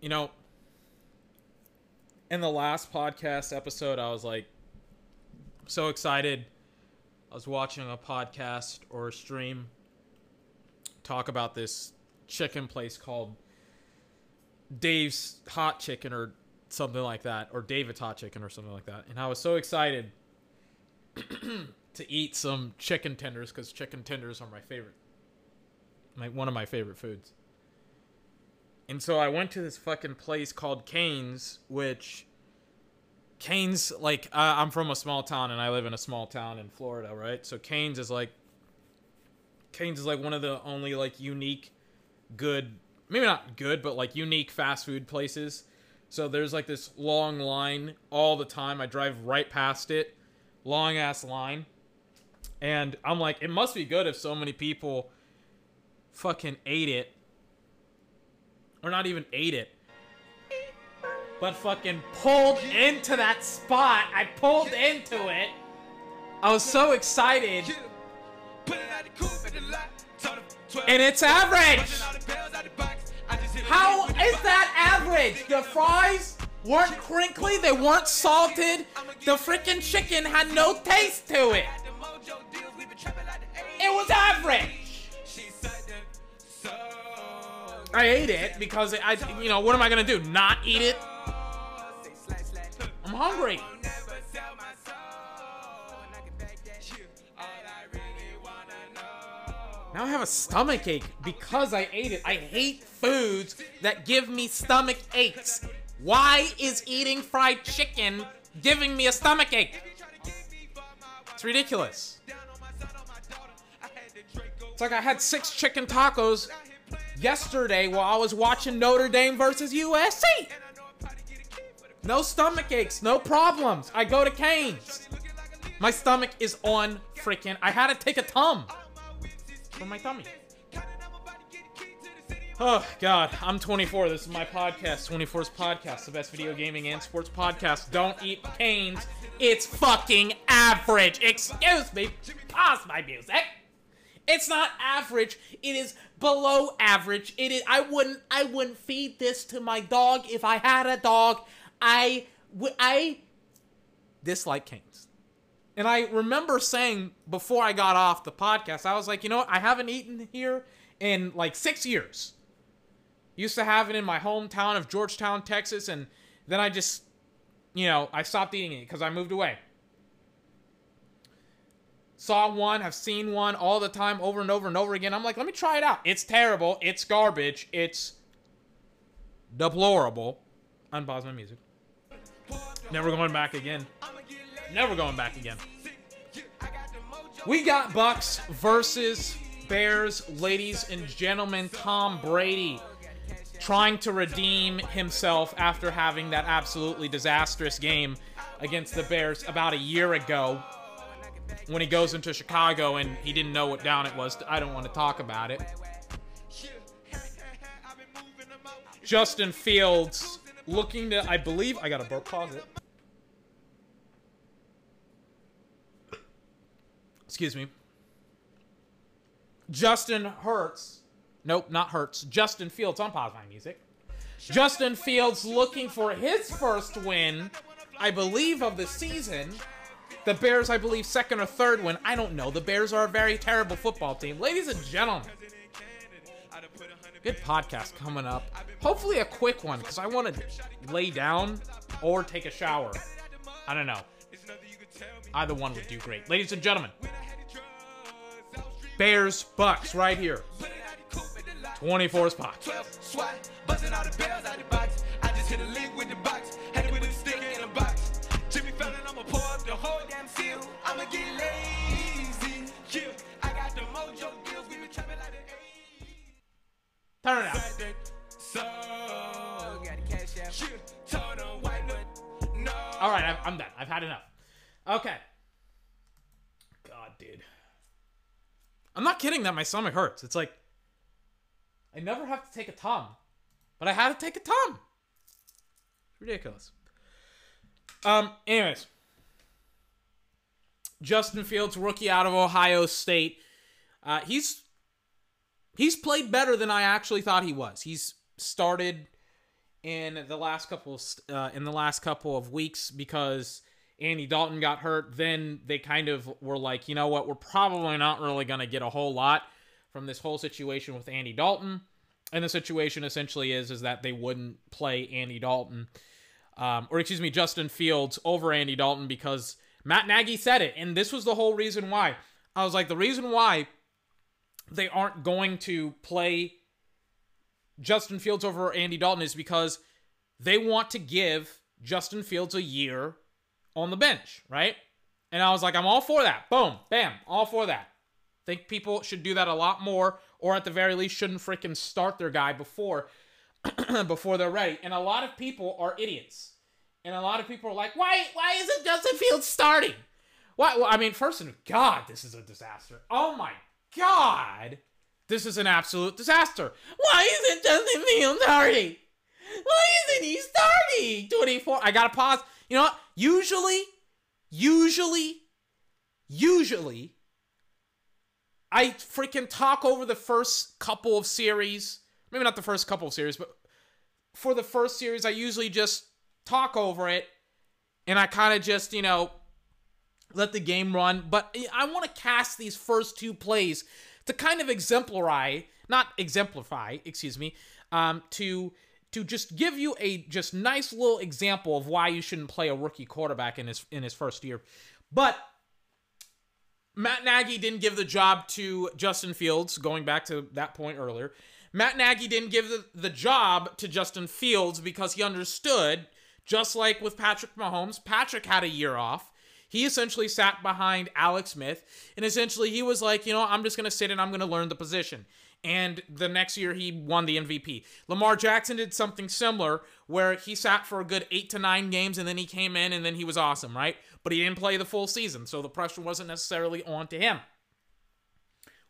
you know, in the last podcast episode, I was like so excited. I was watching a podcast or a stream talk about this chicken place called Dave's Hot Chicken or something like that, or David's Hot Chicken or something like that. And I was so excited to eat some chicken tenders because chicken tenders are my favorite, like one of my favorite foods. And so I went to this fucking place called Cane's, which Cane's like uh, I'm from a small town and I live in a small town in Florida, right? So Cane's is like Cane's is like one of the only like unique good maybe not good but like unique fast food places. So there's like this long line all the time. I drive right past it. Long ass line. And I'm like it must be good if so many people fucking ate it or not even ate it but fucking pulled into that spot. I pulled into it. I was so excited. And it's average. How is that average? The fries weren't crinkly, they weren't salted. The freaking chicken had no taste to it. It was average. I ate it because I, you know, what am I gonna do? Not eat it? I'm hungry. Now I have a stomach ache because I ate it. I hate foods that give me stomach aches. Why is eating fried chicken giving me a stomach ache? It's ridiculous. It's like I had six chicken tacos yesterday while I was watching Notre Dame versus USC. No stomach aches, no problems. I go to Cane's. My stomach is on freaking. I had to take a tum for my tummy. Oh God, I'm 24. This is my podcast, 24's podcast, the best video gaming and sports podcast. Don't eat Cane's. It's fucking average. Excuse me. Pause my music. It's not average. It is below average. It is. I wouldn't. I wouldn't feed this to my dog if I had a dog. I I dislike Cane's. And I remember saying before I got off the podcast, I was like, you know what? I haven't eaten here in like six years. Used to have it in my hometown of Georgetown, Texas, and then I just, you know, I stopped eating it because I moved away. Saw one, have seen one all the time, over and over and over again. I'm like, let me try it out. It's terrible. It's garbage. It's deplorable. Unpause my music. Never going back again. Never going back again. We got Bucks versus Bears, ladies and gentlemen. Tom Brady trying to redeem himself after having that absolutely disastrous game against the Bears about a year ago when he goes into Chicago and he didn't know what down it was. I don't want to talk about it. Justin Fields looking to, I believe, I got a burp pause it. Excuse me. Justin Hurts. Nope, not Hurts. Justin Fields. On pausing my music. Justin Fields looking for his first win, I believe, of the season. The Bears, I believe, second or third win. I don't know. The Bears are a very terrible football team. Ladies and gentlemen, good podcast coming up. Hopefully a quick one, because I want to lay down or take a shower. I don't know. Either one would do great. Ladies and gentlemen, Bears, Bucks, right here. 24 spot. All right, I'm done. I've had enough. Okay. God, dude. I'm not kidding that my stomach hurts. It's like I never have to take a tum, but I had to take a tum. Ridiculous. Um. Anyways, Justin Fields, rookie out of Ohio State. Uh, he's he's played better than I actually thought he was. He's started in the last couple of uh, in the last couple of weeks because Andy Dalton got hurt. Then they kind of were like, you know what, we're probably not really going to get a whole lot from this whole situation with Andy Dalton. And the situation essentially is is that they wouldn't play Andy Dalton, um, or excuse me, Justin Fields over Andy Dalton because Matt Nagy said it, and this was the whole reason why. I was like, the reason why they aren't going to play Justin Fields over Andy Dalton is because they want to give Justin Fields a year on the bench, right? And I was like, I'm all for that. Boom, bam, all for that. Think people should do that a lot more, or at the very least, shouldn't freaking start their guy before before they're ready. And a lot of people are idiots. And a lot of people are like, why why isn't Justin Fields starting? Why well, I mean, first of God, this is a disaster. Oh my God. This is an absolute disaster. Why isn't Justin Fields starting? Why isn't he starting? 24. I gotta pause. You know what? Usually, usually, usually, I freaking talk over the first couple of series. Maybe not the first couple of series, but for the first series, I usually just talk over it and I kind of just, you know, let the game run. But I want to cast these first two plays to kind of exemplify, not exemplify, excuse me, um, to to just give you a just nice little example of why you shouldn't play a rookie quarterback in his in his first year. But Matt Nagy didn't give the job to Justin Fields, going back to that point earlier. Matt Nagy didn't give the, the job to Justin Fields because he understood, just like with Patrick Mahomes, Patrick had a year off. He essentially sat behind Alex Smith, and essentially he was like, you know, I'm just going to sit and I'm going to learn the position. And the next year he won the MVP. Lamar Jackson did something similar where he sat for a good eight to nine games and then he came in and then he was awesome, right? But he didn't play the full season, so the pressure wasn't necessarily on to him.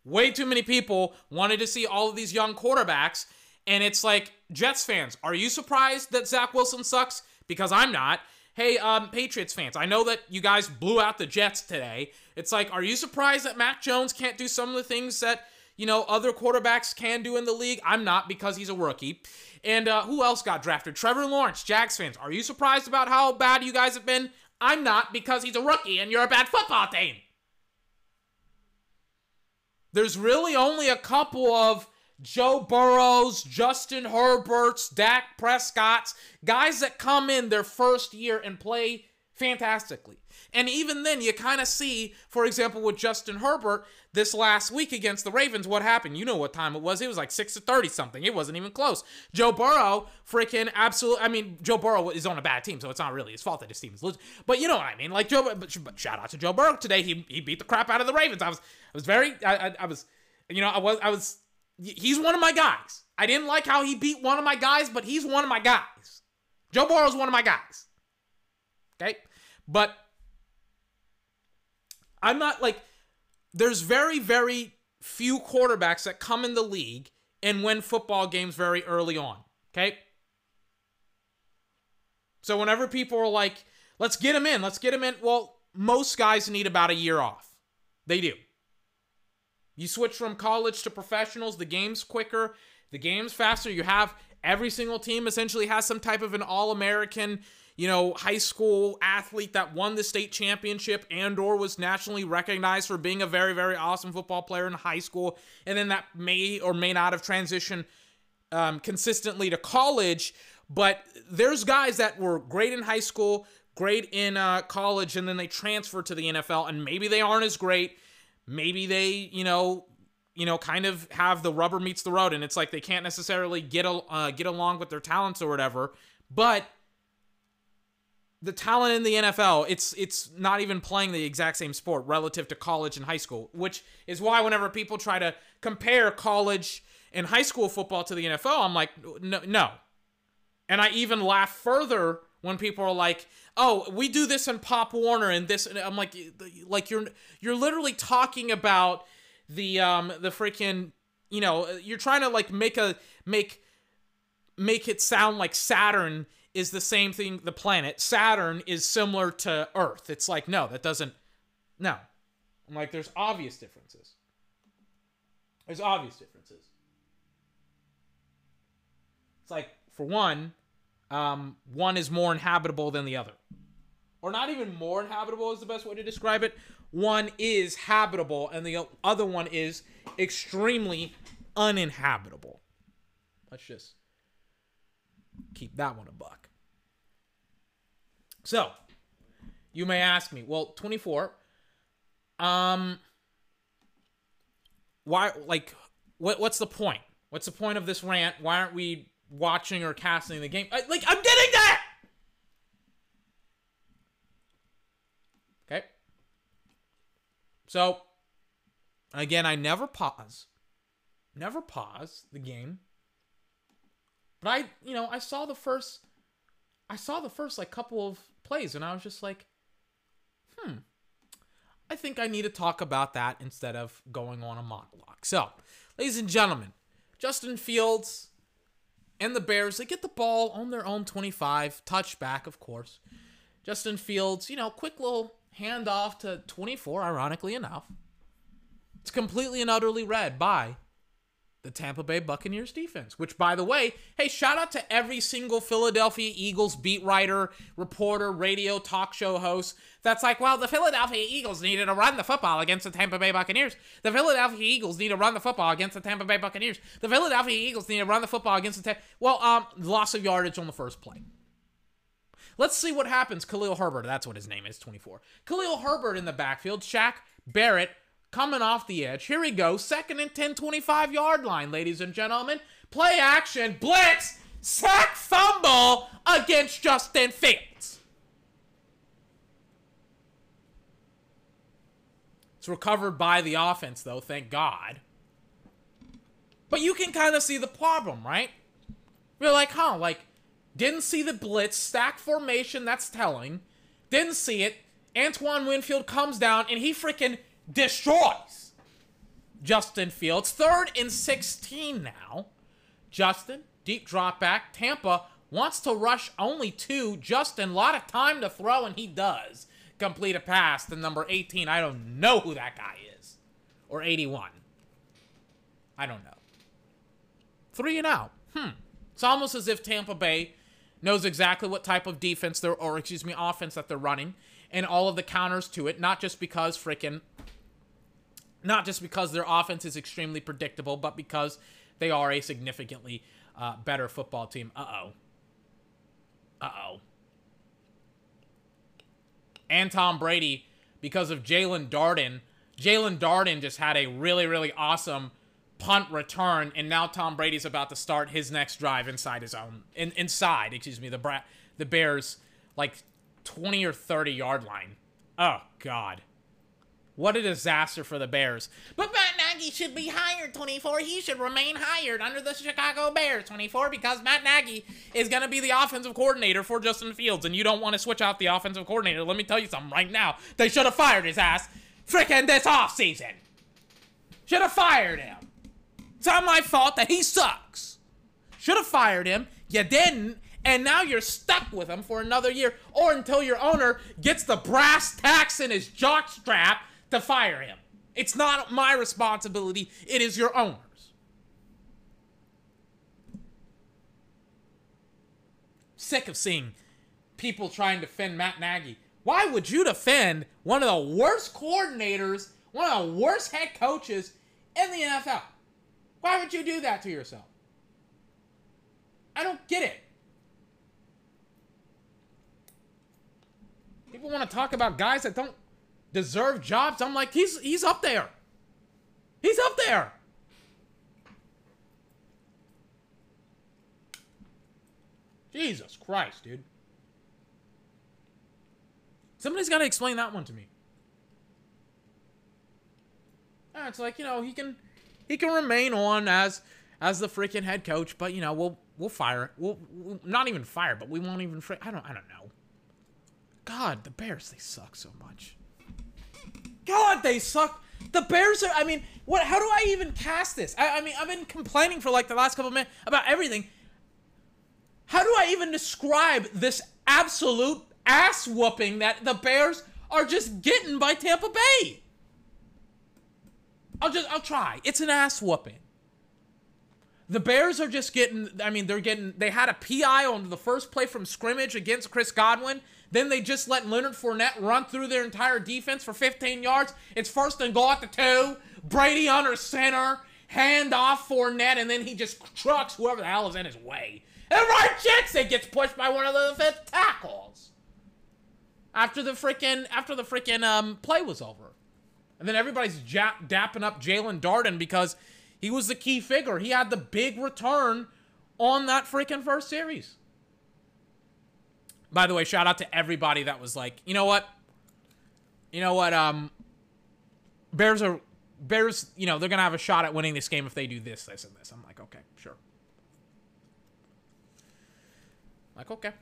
Way too many people wanted to see all of these young quarterbacks, and it's like, Jets fans, are you surprised that Zach Wilson sucks? Because I'm not. Hey, um, Patriots fans, I know that you guys blew out the Jets today. It's like, are you surprised that Mac Jones can't do some of the things that, you know, other quarterbacks can do in the league? I'm not because he's a rookie. And uh, who else got drafted? Trevor Lawrence, Jags fans. Are you surprised about how bad you guys have been? I'm not because he's a rookie and you're a bad football team. There's really only a couple of Joe Burrows, Justin Herberts, Dak Prescott's, guys that come in their first year and play fantastically. And even then, you kind of see, for example, with Justin Herbert this last week against the Ravens, what happened. You know what time it was. It was like 6 to 30 something. It wasn't even close. Joe Burrow, freaking absolute. I mean, Joe Burrow is on a bad team, so it's not really his fault that his team is losing. But you know what I mean. Like, Joe, but, but shout out to Joe Burrow today. He, he beat the crap out of the Ravens. I was, I was very, I, I, I was, you know, I was, I was, he's one of my guys. I didn't like how he beat one of my guys, but he's one of my guys. Joe Burrow's one of my guys. Okay? But I'm not like there's very very few quarterbacks that come in the league and win football games very early on. Okay? So whenever people are like, "Let's get him in. Let's get him in." Well, most guys need about a year off. They do. You switch from college to professionals, the game's quicker, the game's faster. You have every single team essentially has some type of an all-American you know, high school athlete that won the state championship and or was nationally recognized for being a very, very awesome football player in high school. And then that may or may not have transitioned um, consistently to college. But there's guys that were great in high school, great in uh, college, and then they transfer to the NFL, and maybe they aren't as great. Maybe they, you know, you know, kind of have the rubber meets the road, and it's like they can't necessarily get uh, get along with their talents or whatever. But the talent in the NFL, it's it's not even playing the exact same sport relative to college and high school, which is why whenever people try to compare college and high school football to the NFL, I'm like, no, no. And I even laugh further when people are like, "Oh, we do this in Pop Warner and this," and I'm like, like you're you're literally talking about the um the freaking you know you're trying to like make a make make it sound like Saturn is the same thing the planet. Saturn is similar to earth. It's like no that doesn't no. I'm like there's obvious differences. There's obvious differences. It's like for one um, one is more inhabitable than the other. Or not even more inhabitable is the best way to describe it. One is habitable, and the other one is extremely uninhabitable. Let's just keep that one a buck. So, you may ask me, well, 24, um, why, like, what, what's the point? What's the point of this rant? Why aren't we watching or casting the game? I, like, I'm getting that! Okay. So, again, I never pause. Never pause the game. But I, you know, I saw the first I saw the first like couple of plays and I was just like, "Hmm. I think I need to talk about that instead of going on a monologue. So, ladies and gentlemen, Justin Fields and the Bears, they get the ball on their own 25, touchback, of course. Justin Fields, you know, quick little handoff to 24, ironically enough. It's completely and utterly read by the Tampa Bay Buccaneers defense, which, by the way, hey, shout out to every single Philadelphia Eagles beat writer, reporter, radio talk show host that's like, well, the Philadelphia Eagles needed to run the football against the Tampa Bay Buccaneers. The Philadelphia Eagles need to run the football against the Tampa Bay Buccaneers. The Philadelphia Eagles need to run the football against the Tampa. Well, um, loss of yardage on the first play. Let's see what happens. Khalil Herbert, that's what his name is, 24. Khalil Herbert in the backfield. Shaq Barrett coming off the edge. Here we go. Second and 10, 25 yard line, ladies and gentlemen. Play action, blitz, sack fumble against Justin Fields. It's recovered by the offense, though, thank God. But you can kind of see the problem, right? You're like, huh, like, didn't see the blitz, stack formation, that's telling. Didn't see it. Antoine Winfield comes down and he freaking destroys Justin Fields. Third and 16 now. Justin, deep drop back. Tampa wants to rush only two. Justin, a lot of time to throw, and he does complete a pass to number 18. I don't know who that guy is. Or 81. I don't know. Three and out. Hmm. It's almost as if Tampa Bay knows exactly what type of defense they're, or excuse me, offense that they're running, and all of the counters to it, not just because freaking not just because their offense is extremely predictable, but because they are a significantly uh, better football team. Uh oh. Uh oh. And Tom Brady, because of Jaelon Darden, Jaelon Darden just had a really, really awesome punt return, and now Tom Brady's about to start his next drive inside his own, in, inside, excuse me, the Bra- the Bears like 20 or 30 yard line. Oh God. What a disaster for the Bears. But Matt Nagy should be hired, 24. He should remain hired under the Chicago Bears, 24, because Matt Nagy is going to be the offensive coordinator for Justin Fields, and you don't want to switch out the offensive coordinator. Let me tell you something right now. They should have fired his ass freaking this offseason. Should have fired him. It's not my fault that he sucks. Should have fired him. You didn't. And now you're stuck with him for another year or until your owner gets the brass tacks in his jockstrap to fire him. It's not my responsibility, it is your owner's. Sick of seeing people trying to defend Matt Nagy. Why would you defend one of the worst coordinators, one of the worst head coaches in the NFL? Why would you do that to yourself? I don't get it. People want to talk about guys that don't deserve jobs. I'm like, he's he's up there. He's up there. Jesus Christ, dude. Somebody's got to explain that one to me. Yeah, it's like you know he can he can remain on as as the freaking head coach, but you know we'll we'll fire we'll, we'll not even fire, but we won't even fr- I don't I don't know. God, the Bears they suck so much. God, they suck. The Bears are. I mean, what? How do I even cast this? I, I mean, I've been complaining for like the last couple minutes about everything. How do I even describe this absolute ass whooping that the Bears are just getting by Tampa Bay? I'll just. I'll try. It's an ass whooping. The Bears are just getting. I mean, they're getting. They had a PI on the first play from scrimmage against Chris Godwin. Then they just let Leonard Fournette run through their entire defense for 15 yards. It's first and goal at the two. Brady under center. Hand off Fournette, and then he just trucks whoever the hell is in his way. And Ryan Jensen gets pushed by one of the defensive tackles. After the freaking after the freaking um play was over. And then everybody's jap- dapping up Jaelon Darden because he was the key figure. He had the big return on that freaking first series. By the way, shout out to everybody that was like, you know what? You know what? Um, Bears are Bears. You know they're gonna have a shot at winning this game if they do this, this, and this. I'm like, okay, sure. Like, okay,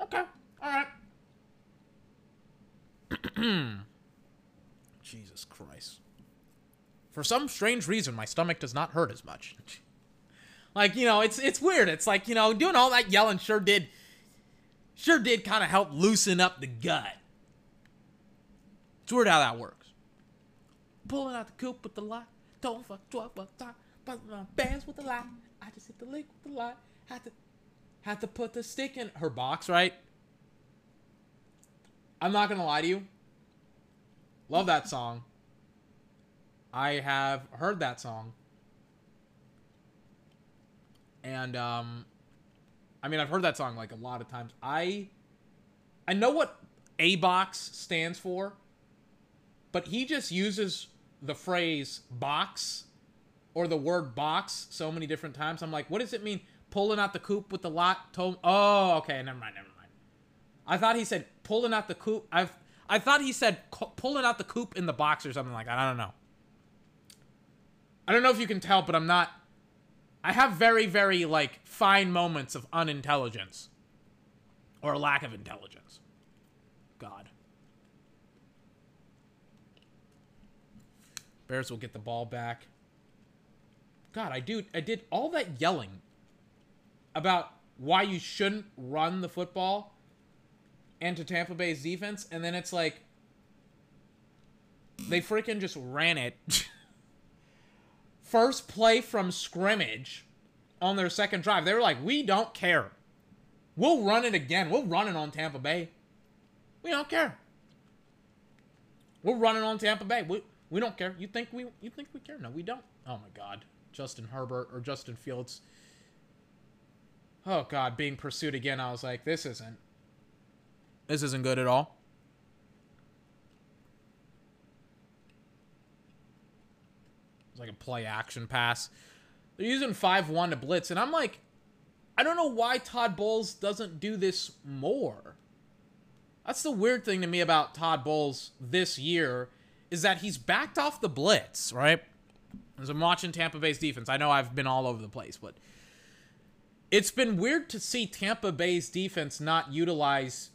okay, all right. Jesus Christ. For some strange reason, my stomach does not hurt as much. like, you know, it's it's weird. It's like, you know, doing all that yelling sure did sure did kind of help loosen up the gut. It's weird how that works. Pulling out the coop with the light. Don't fuck, fuck, fuck, fuck, fuck my bands with the light. I just hit the lick with the light. Had to, had to put the stick in her box, right? I'm not gonna lie to you. Love that song. I have heard that song. And um I mean I've heard that song like a lot of times. I I know what A box stands for, but he just uses the phrase box or the word box so many different times. I'm like, what does it mean? Pulling out the coop with the lot told Oh, okay, never mind, never mind. I thought he said pulling out the coop. I've I thought he said pulling out the coop in the box or something like that. I don't know. I don't know if you can tell, but I'm not. I have very, very, like, fine moments of unintelligence. Or lack of intelligence. God. Bears will get the ball back. God, I do. I did all that yelling about why you shouldn't run the football into Tampa Bay's defense, and then it's like they freaking just ran it. First play from scrimmage on their second drive. They were like, we don't care. We'll run it again. We'll run it on Tampa Bay. We don't care. We're running on Tampa Bay. We, we don't care. You think we you think we care? No, we don't. Oh my god. Justin Herbert or Justin Fields. Oh god, being pursued again. I was like, this isn't this isn't good at all. Like a play action pass. They're using 5-1 to blitz, and I'm like, I don't know why Todd Bowles doesn't do this more. That's the weird thing to me about Todd Bowles this year is that he's backed off the blitz, right? As I'm watching Tampa Bay's defense, I know I've been all over the place, but it's been weird to see Tampa Bay's defense not utilize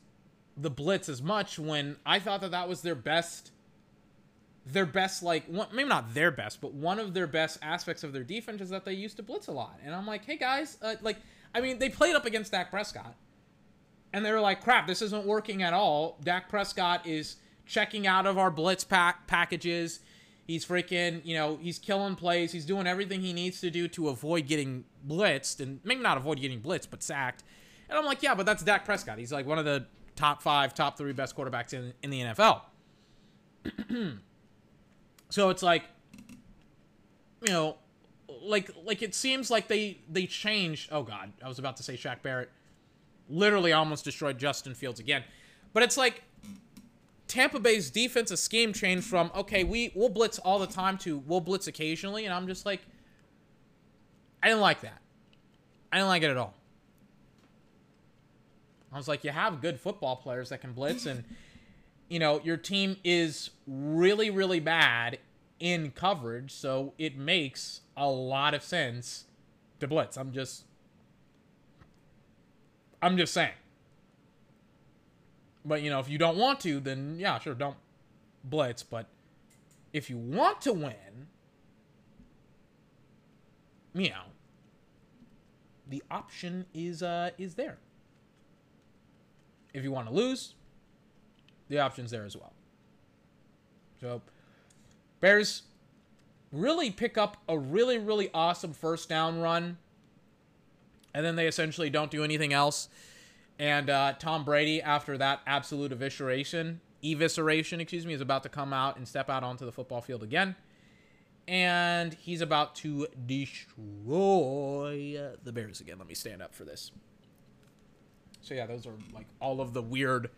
the blitz as much when I thought that that was their best their best like one, maybe not their best but one of their best aspects of their defense is that they used to blitz a lot. And i'm like hey guys uh, like i mean they played up against dak prescott and they were like crap this isn't working at all. Dak prescott is checking out of our blitz pack packages. He's freaking you know he's killing plays. He's doing everything he needs to do to avoid getting blitzed and maybe not avoid getting blitzed but sacked. And i'm like yeah but that's dak prescott. He's like one of the top five top three best quarterbacks in, in the nfl So it's like, you know, like like it seems like they they changed. Oh God, I was about to say Shaq Barrett, literally almost destroyed Justin Fields again. But it's like Tampa Bay's defensive scheme changed from okay, we we'll blitz all the time to we'll blitz occasionally, and I'm just like, I didn't like that. I didn't like it at all. I was like, you have good football players that can blitz, and you know, your team is really, really bad in coverage, so it makes a lot of sense to blitz. I'm just I'm just saying. But you know, if you don't want to, then yeah, sure, don't blitz, but if you want to win, you know, the option is uh is there. If you want to lose, the option's there as well. So, Bears really pick up a really, really awesome first down run. And then they essentially don't do anything else. And uh, Tom Brady, after that absolute evisceration, evisceration, excuse me, is about to come out and step out onto the football field again. And he's about to destroy the Bears again. Let me stand up for this. So, yeah, those are like all of the weird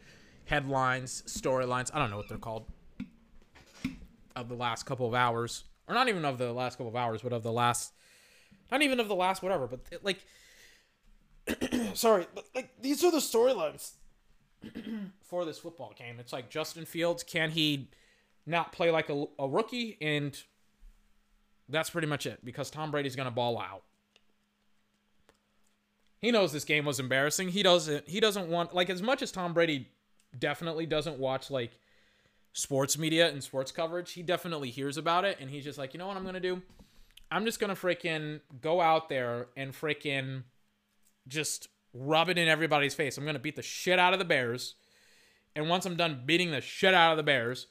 headlines, storylines. I don't know what they're called of the last couple of hours, or not even of the last couple of hours, but of the last, not even of the last whatever, but like, sorry, but like these are the storylines for this football game. It's like Justin Fields, can he not play like a, a rookie? And that's pretty much it because Tom Brady's going to ball out. He knows this game was embarrassing. He doesn't he doesn't want like as much as Tom Brady definitely doesn't watch like sports media and sports coverage, he definitely hears about it and he's just like, "You know what I'm to do? I'm just to freaking go out there and freaking just rub it in everybody's face. I'm to beat the shit out of the Bears. And once I'm done beating the shit out of the Bears,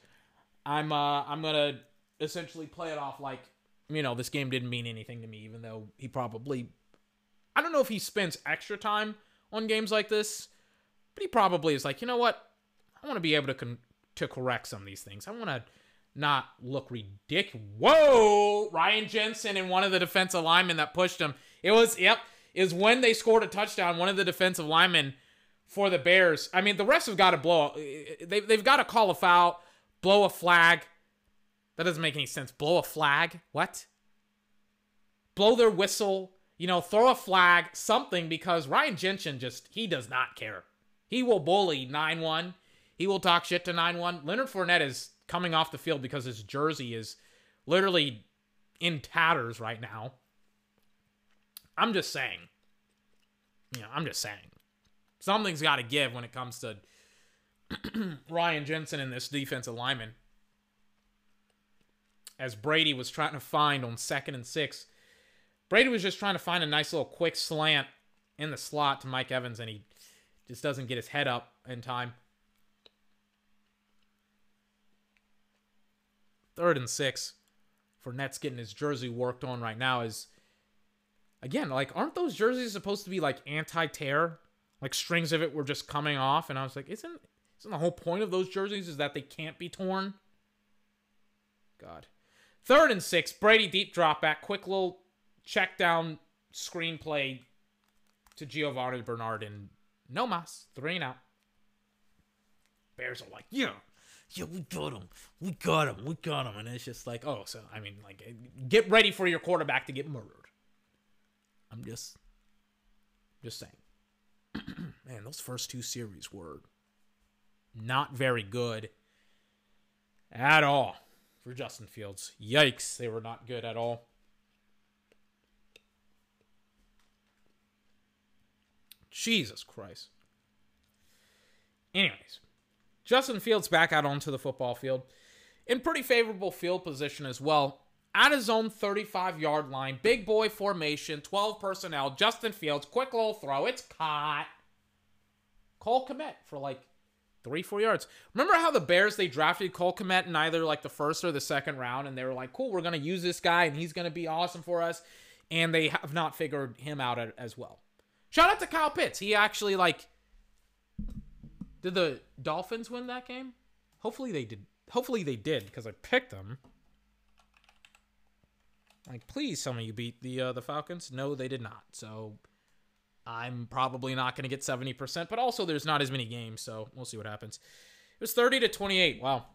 I'm uh I'm to essentially play it off like, you know, this game didn't mean anything to me even though he probably I don't know if he spends extra time on games like this, but he probably is like, you know what? I want to be able to con- to correct some of these things. I want to not look ridiculous. Whoa! Ryan Jensen and one of the defensive linemen that pushed him. It was yep. Is when they scored a touchdown. One of the defensive linemen for the Bears. I mean, the rest have got to blow. Eh, eh, they they've got to call a foul, blow a flag. That doesn't make any sense. Blow a flag? What? Blow their whistle you know, throw a flag, something, because Ryan Jensen just, he does not care. He will bully 9 1. He will talk shit to 9 1. Leonard Fournette is coming off the field because his jersey is literally in tatters right now. I'm just saying. You know, I'm just saying. Something's got to give when it comes to Ryan Jensen and this defensive lineman. As Brady was trying to find on second and six Brady was just trying to find a nice little quick slant in the slot to Mike Evans, and he just doesn't get his head up in time. Third and six Fournette's getting his jersey worked on right now is again like aren't those jerseys supposed to be like anti-tear? Like strings of it were just coming off, and I was like, isn't isn't the whole point of those jerseys is that they can't be torn? God. Third and six, Brady deep drop back, quick little check down screenplay to Giovani Bernard and no mas, three and out. Bears are like, yeah, yeah, we got him, we got him, we got him, and it's just like, oh, so I mean, like, get ready for your quarterback to get murdered. I'm just, just saying, man, those first two series were not very good at all for Justin Fields. Yikes, they were not good at all. Jesus Christ. Anyways, Justin Fields back out onto the football field in pretty favorable field position as well. At his own 35 yard line, big boy formation, 12 personnel. Justin Fields, quick little throw. It's caught. Cole Kmet for like three, four yards. Remember how the Bears they drafted Cole Kmet in either like the first or the second round, and they were like, "Cool, we're gonna use this guy, and he's gonna be awesome for us." And they have not figured him out as well. Shout out to Kyle Pitts. He actually like did the Dolphins win that game? Hopefully they did. Hopefully they did because I picked them. Like, please, some of you beat the uh, the Falcons. No, they did not. So I'm probably not going to get 70%, but also there's not as many games, so we'll see what happens. It was 30 to 28. Wow.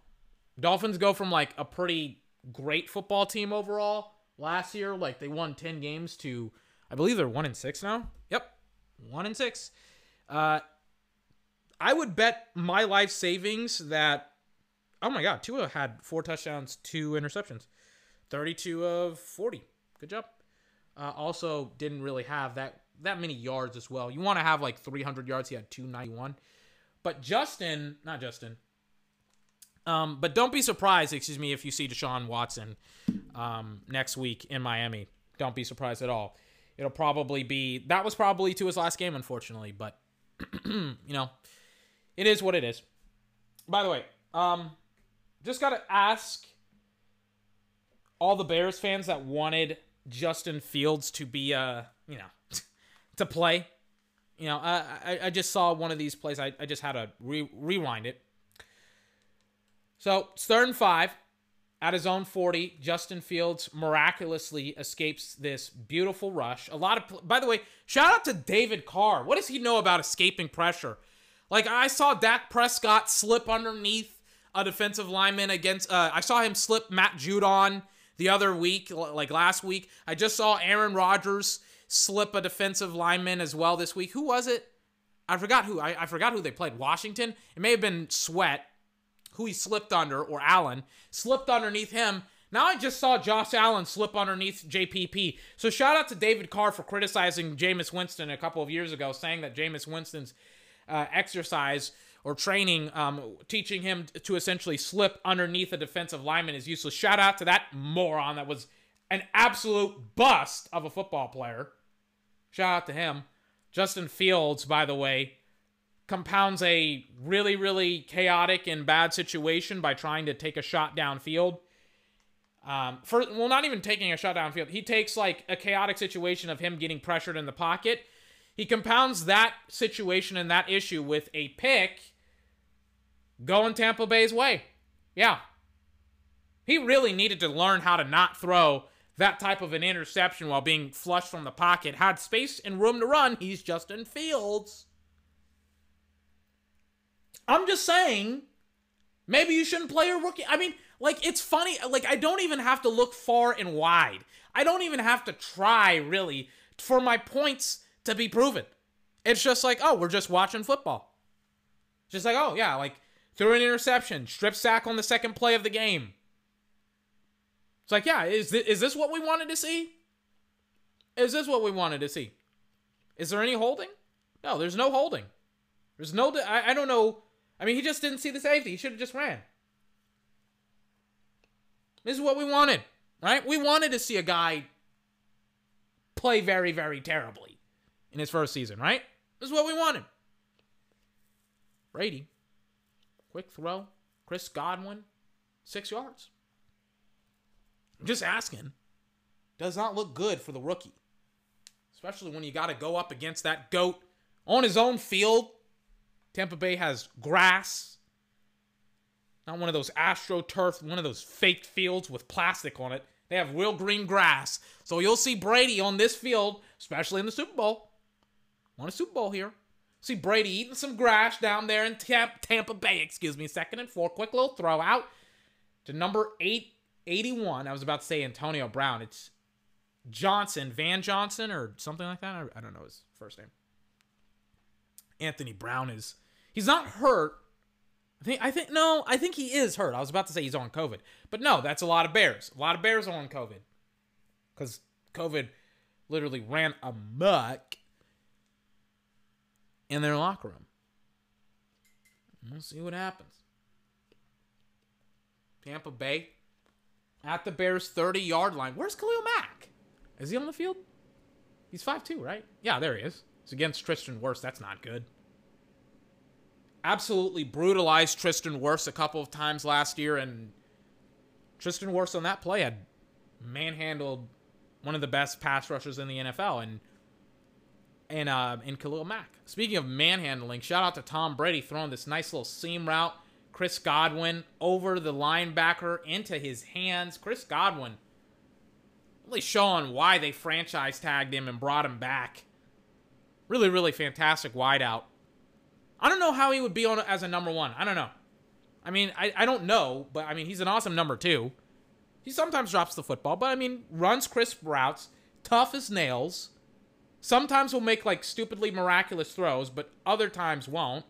Dolphins go from like a pretty great football team overall last year, like they won 10 games to I believe they're 1 and 6 now. Yep one and six. Uh, I would bet my life savings that. Oh my God, Tua had four touchdowns, two interceptions, thirty-two of forty. Good job. Uh, also, didn't really have that that many yards as well. You want to have like three hundred yards. He had two ninety-one. But Justin, not Justin. Um, but don't be surprised, excuse me, if you see Deshaun Watson um, next week in Miami. Don't be surprised at all it'll probably be that was probably to his last game, unfortunately. But you know, it is what it is. By the way, um, just gotta ask all the Bears fans that wanted Justin Fields to be, uh, you know, to play. You know, I, I, I just saw one of these plays. I, I just had to re- rewind it. So, it's third and five. At his own 40, Justin Fields miraculously escapes this beautiful rush. A lot of, by the way, shout out to David Carr. What does he know about escaping pressure? Like, I saw Dak Prescott slip underneath a defensive lineman against, uh, I saw him slip Matt Judon the other week, like last week. I just saw Aaron Rodgers slip a defensive lineman as well this week. Who was it? I forgot who. I, I forgot who they played. Washington. It may have been Sweat who he slipped under, or Allen, slipped underneath him. Now I just saw Josh Allen slip underneath JPP. So shout out to David Carr for criticizing Jameis Winston a couple of years ago, saying that Jameis Winston's uh, exercise or training, um, teaching him to essentially slip underneath a defensive lineman is useless. Shout out to that moron that was an absolute bust of a football player. Shout out to him. Justin Fields, by the way, compounds a really, really chaotic and bad situation by trying to take a shot downfield. Um, for well, not even taking a shot downfield. He takes like a chaotic situation of him getting pressured in the pocket. He compounds that situation and that issue with a pick going Tampa Bay's way. Yeah. He really needed to learn how to not throw that type of an interception while being flushed from the pocket. Had space and room to run. He's Justin Fields. I'm just saying, maybe you shouldn't play a rookie. I mean, like, it's funny. Like, I don't even have to look far and wide. I don't even have to try, really, for my points to be proven. It's just like, oh, we're just watching football. Just like, oh, yeah, like, threw an interception, strip sack on the second play of the game. It's like, yeah, is this, is this what we wanted to see? Is this what we wanted to see? Is there any holding? No, there's no holding. There's no, I, I don't know I mean, he just didn't see the safety. He should have just ran. This is what we wanted, right? We wanted to see a guy play very, very terribly in his first season, right? This is what we wanted. Brady, quick throw. Chris Godwin, six yards. I'm just asking. Does not look good for the rookie. Especially when you got to go up against that GOAT on his own field Tampa Bay has grass. Not one of those AstroTurf, one of those fake fields with plastic on it. They have real green grass. So you'll see Brady on this field, especially in the Super Bowl. Want a Super Bowl here. See Brady eating some grass down there in Tampa Bay, excuse me. Second and four. Quick little throw out to number 881. I was about to say Antonio Brown. It's Johnson, Van Johnson, or something like that. I don't know his first name. Anthony Brown is He's not hurt. I think I think no, I think he is hurt. I was about to say he's on COVID. But no, that's a lot of Bears. A lot of Bears are on COVID. Cuz COVID literally ran amok in their locker room. We'll see what happens. Tampa Bay at the Bears 30 yard line. Where's Khalil Mack? Is he on the field? He's 5'2, right? Yeah, there he is. It's against Tristan Wirfs. That's not good absolutely brutalized Tristan Wirfs a couple of times last year, and Tristan Wirfs on that play had manhandled one of the best pass rushers in the NFL, and and uh, in Khalil Mack. Speaking of manhandling, shout out to Tom Brady throwing this nice little seam route. Chris Godwin over the linebacker into his hands. Chris Godwin really showing why they franchise tagged him and brought him back. Really, really fantastic wideout. I don't know how he would be on as a number one. I don't know. I mean, I, I don't know, but I mean, he's an awesome number two. He sometimes drops the football, but I mean, runs crisp routes, tough as nails. Sometimes will make like stupidly miraculous throws, but other times won't.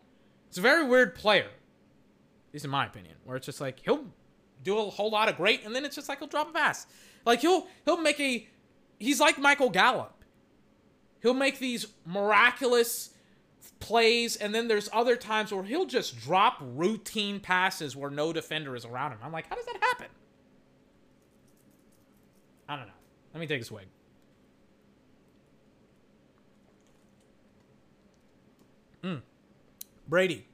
It's a very weird player, at least in my opinion, where it's just like he'll do a whole lot of great, and then it's just like he'll drop a pass. Like he'll he'll make a he's like Michael Gallup. He'll make these miraculous plays, and then there's other times where he'll just drop routine passes where no defender is around him. I'm like, how does that happen? I don't know. Let me take a swig. Mm. Brady,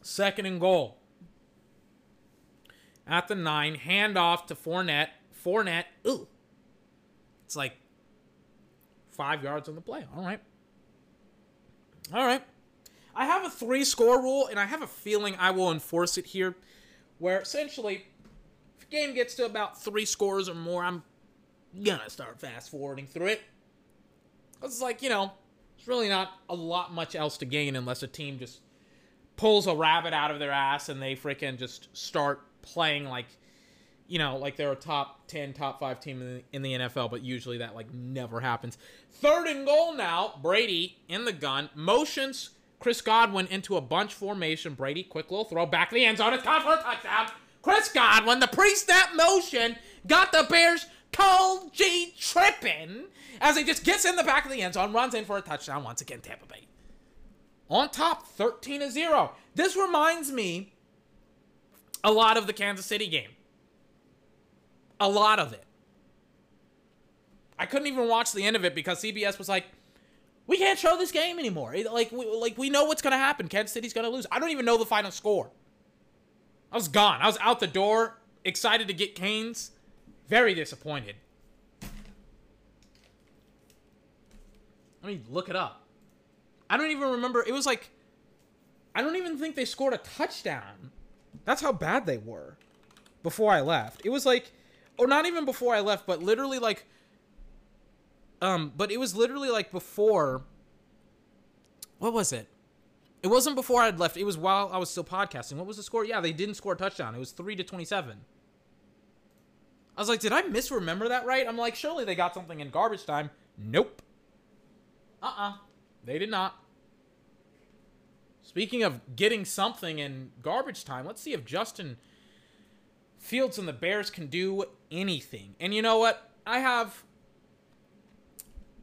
second and goal. At the nine, handoff to Fournette. Fournette. Ooh. It's like five yards on the play. All right. All right. I have a three score rule, and I have a feeling I will enforce it here, where essentially, if a game gets to about three scores or more, I'm gonna start fast forwarding through it. It's like, you know, it's really not a lot much else to gain unless a team just pulls a rabbit out of their ass and they freaking just start playing like you know, like they're a top 10, top 5 team in the, in the, NFL, but usually that like never happens. Third and goal now. Brady in the gun. Motions Chris Godwin into a bunch formation. Brady, quick little throw back to the end zone. It's caught for a touchdown. Chris Godwin, the pre-snap motion, got the Bears cold G tripping as he just gets in the back of the end zone, runs in for a touchdown once again, Tampa Bay. On top, 13 to 0. This reminds me a lot of the Kansas City game. A lot of it. I couldn't even watch the end of it because CBS was like, "We can't show this game anymore. Like, we, like we know what's gonna happen. Kansas City's gonna lose. I don't even know the final score. I was gone. I was out the door, excited to get Canes, very disappointed. Let me look it up. I don't even remember. It was like, I don't even think they scored a touchdown. That's how bad they were before I left. It was like or not even before I left, but literally like um but it was literally like before what was it? It wasn't before I'd left. It was while I was still podcasting. What was the score? Yeah, they didn't score a touchdown. It was 3 to 27. I was like, did I misremember that right? I'm like, surely they got something in garbage time. Nope. Uh-uh. They did not. Speaking of getting something in garbage time, let's see if Justin Fields and the Bears can do anything. And you know what? I have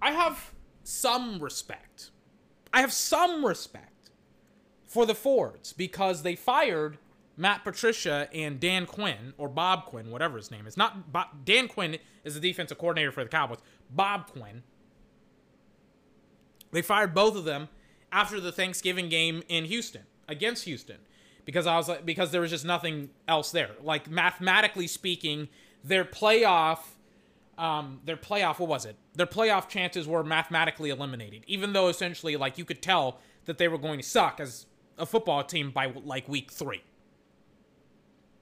I have some respect. I have some respect for the Fords because they fired Matt Patricia and Dan Quinn or Bob Quinn, whatever his name is. Not Bob, Dan Quinn is the defensive coordinator for the Cowboys. Bob Quinn. They fired both of them after the Thanksgiving game in Houston against Houston because I was like because there was just nothing else there. Like mathematically speaking, their playoff um, their playoff what was it? Their playoff chances were mathematically eliminated, even though essentially like you could tell that they were going to suck as a football team by like week three.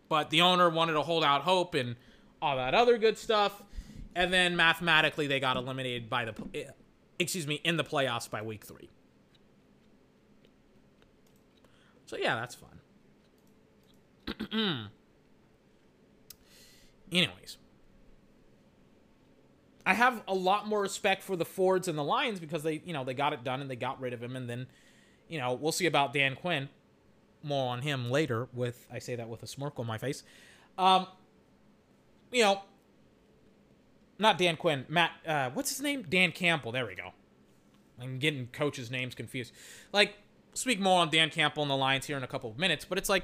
But the owner wanted to hold out hope and all that other good stuff, and then mathematically they got eliminated by the eh, excuse me in the playoffs by week three. So yeah, that's fun. Anyways, I have a lot more respect for the Fords and the Lions because they, you know, they got it done and they got rid of him, and then, you know, we'll see about Dan Quinn. More on him later. With I say that with a smirk on my face. Um, you know, not Dan Quinn, Matt. Uh, what's his name? Dan Campbell. There we go. I'm getting coaches' names confused. Like, speak more on Dan Campbell and the Lions here in a couple of minutes, but it's like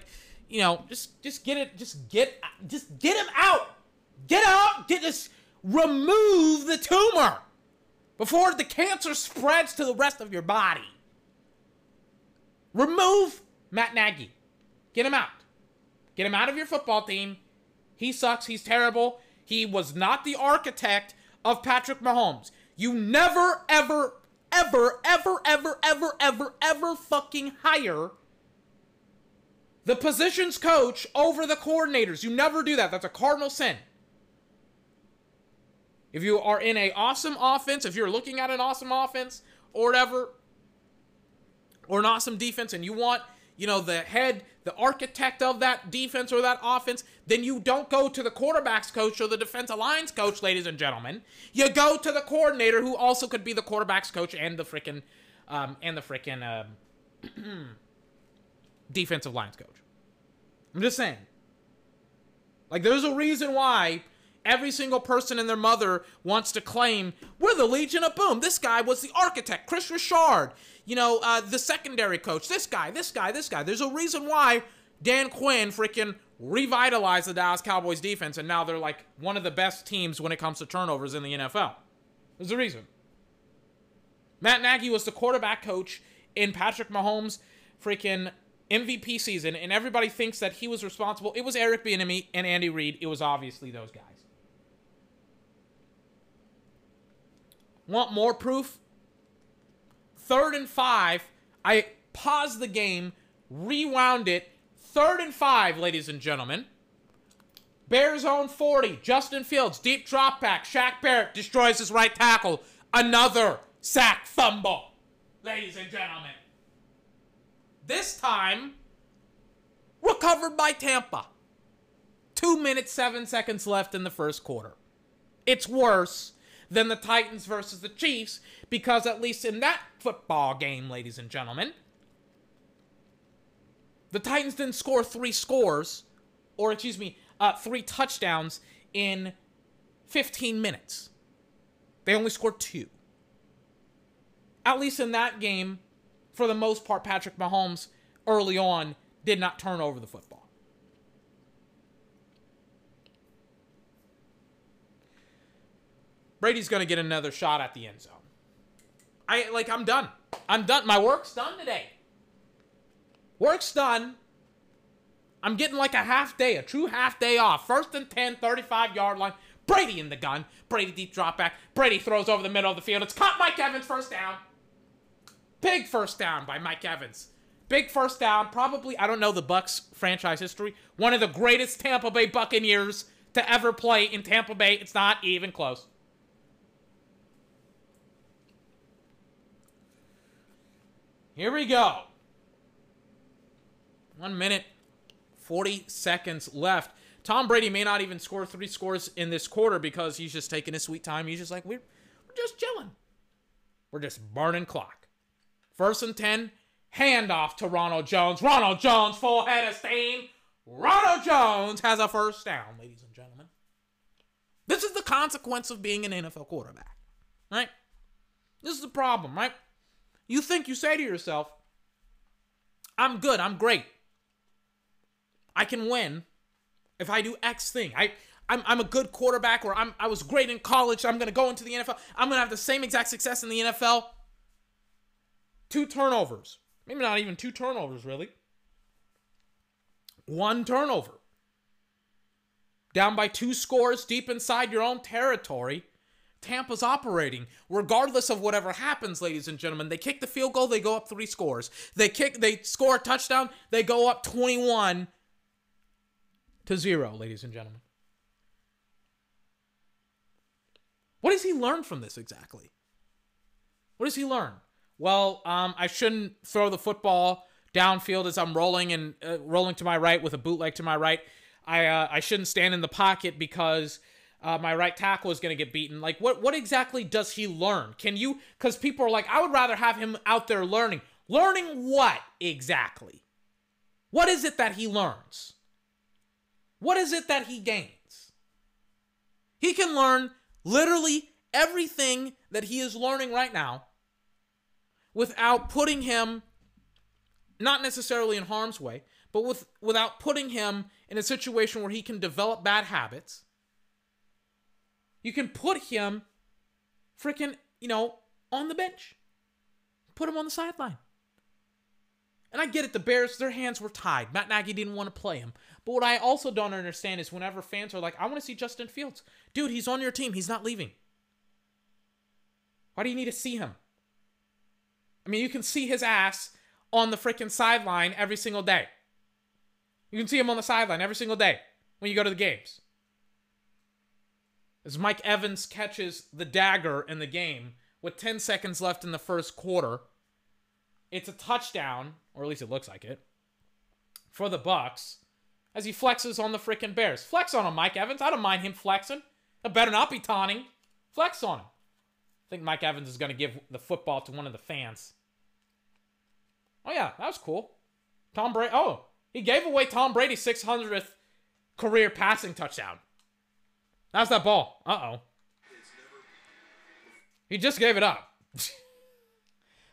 you know, just just get it, just get just get him out, get out, get this, remove the tumor before the cancer spreads to the rest of your body. Remove Matt Nagy, get him out, get him out of your football team. He sucks. He's terrible. He was not the architect of Patrick Mahomes. You never, ever, ever, ever, ever, ever, ever, ever fucking hire the positions coach over the coordinators. You never do that. That's a cardinal sin. If you are in a awesome offense, if you're looking at an awesome offense or whatever, or an awesome defense, and you want, you know, the head, the architect of that defense or that offense, then you don't go to the quarterbacks coach or the defensive lines coach, ladies and gentlemen. You go to the coordinator who also could be the quarterbacks coach and the freaking, um, and the freaking, um, defensive lines coach. I'm just saying. Like, there's a reason why every single person and their mother wants to claim we're the Legion of Boom. This guy was the architect, Kris Richard. You know, uh, the secondary coach. This guy, this guy, this guy. There's a reason why Dan Quinn freaking revitalized the Dallas Cowboys defense, and now they're like one of the best teams when it comes to turnovers in the NFL. There's a reason. Matt Nagy was the quarterback coach in Patrick Mahomes' freaking MVP season, and everybody thinks that he was responsible. It was Eric Bieniemy and Andy Reid. It was obviously those guys. Want more proof? Third and five. I paused the game, rewound it. Third and five, ladies and gentlemen. Bears own 40. Justin Fields, deep drop back. Shaq Barrett destroys his right tackle. Another sack fumble, ladies and gentlemen. This time, recovered by Tampa. Two minutes, seven seconds left in the first quarter. It's worse than the Titans versus the Chiefs because, at least in that football game, ladies and gentlemen, the Titans didn't score three scores, or excuse me, uh, three touchdowns in 15 minutes. They only scored two. At least in that game, for the most part, Patrick Mahomes early on did not turn over the football. Brady's going to get another shot at the end zone. I like I'm done. I'm done. My work's done today. Work's done. I'm getting like a half day, a true half day off. First and 10, 35 yard line. Brady in the gun. Brady deep drop back. Brady throws over the middle of the field. It's caught Mike Evans first down. Big first down by Mike Evans. Big first down. Probably, I don't know the Bucks franchise history. One of the greatest Tampa Bay Buccaneers to ever play in Tampa Bay. It's not even close. Here we go. One minute, 40 seconds left. Tom Brady may not even score three scores in this quarter because he's just taking his sweet time. He's just like, we're, we're just chilling. We're just burning clock. First and 10, handoff to Ronald Jones. Ronald Jones, full head of steam. Ronald Jones has a first down, ladies and gentlemen. This is the consequence of being an NFL quarterback, right? This is the problem, right? You think you say to yourself, I'm good, I'm great. I can win if I do X thing. I I'm, I'm a good quarterback or I'm I was great in college. I'm to go into the NFL. I'm to have the same exact success in the NFL. Two turnovers. Maybe not even two turnovers really. One turnover. Down by two scores deep inside your own territory. Tampa's operating. Regardless of whatever happens, ladies and gentlemen, they kick the field goal, they go up three scores. They kick, they score a touchdown, they go up 21 to zero, ladies and gentlemen. What does he learn from this exactly? What does he learn? Well, um, I shouldn't throw the football downfield as I'm rolling and uh, rolling to my right with a bootleg to my right. I uh, I shouldn't stand in the pocket because uh, my right tackle is going to get beaten. Like, what what exactly does he learn? Can you? Because people are like, I would rather have him out there learning. Learning what exactly? What is it that he learns? What is it that he gains? He can learn literally everything that he is learning right now without putting him not necessarily in harm's way, but with without putting him in a situation where he can develop bad habits. You can put him freaking, you know, on the bench. Put him on the sideline. And I get it, the Bears, their hands were tied. Matt Nagy didn't want to play him. But what I also don't understand is whenever fans are like, I want to see Justin Fields. Dude, he's on your team. He's not leaving. Why do you need to see him? I mean, you can see his ass on the freaking sideline every single day. You can see him on the sideline every single day when you go to the games. As Mike Evans catches the dagger in the game with 10 seconds left in the first quarter, it's a touchdown, or at least it looks like it, for the Bucks as he flexes on the freaking Bears. Flex on him, Mike Evans. I don't mind him flexing. It better not be taunting. Flex on him. I think Mike Evans is going to give the football to one of the fans. Oh, yeah, that was cool. Tom Brady. Oh, he gave away Tom Brady's 600th career passing touchdown. That's that ball. Uh oh. He just gave it up.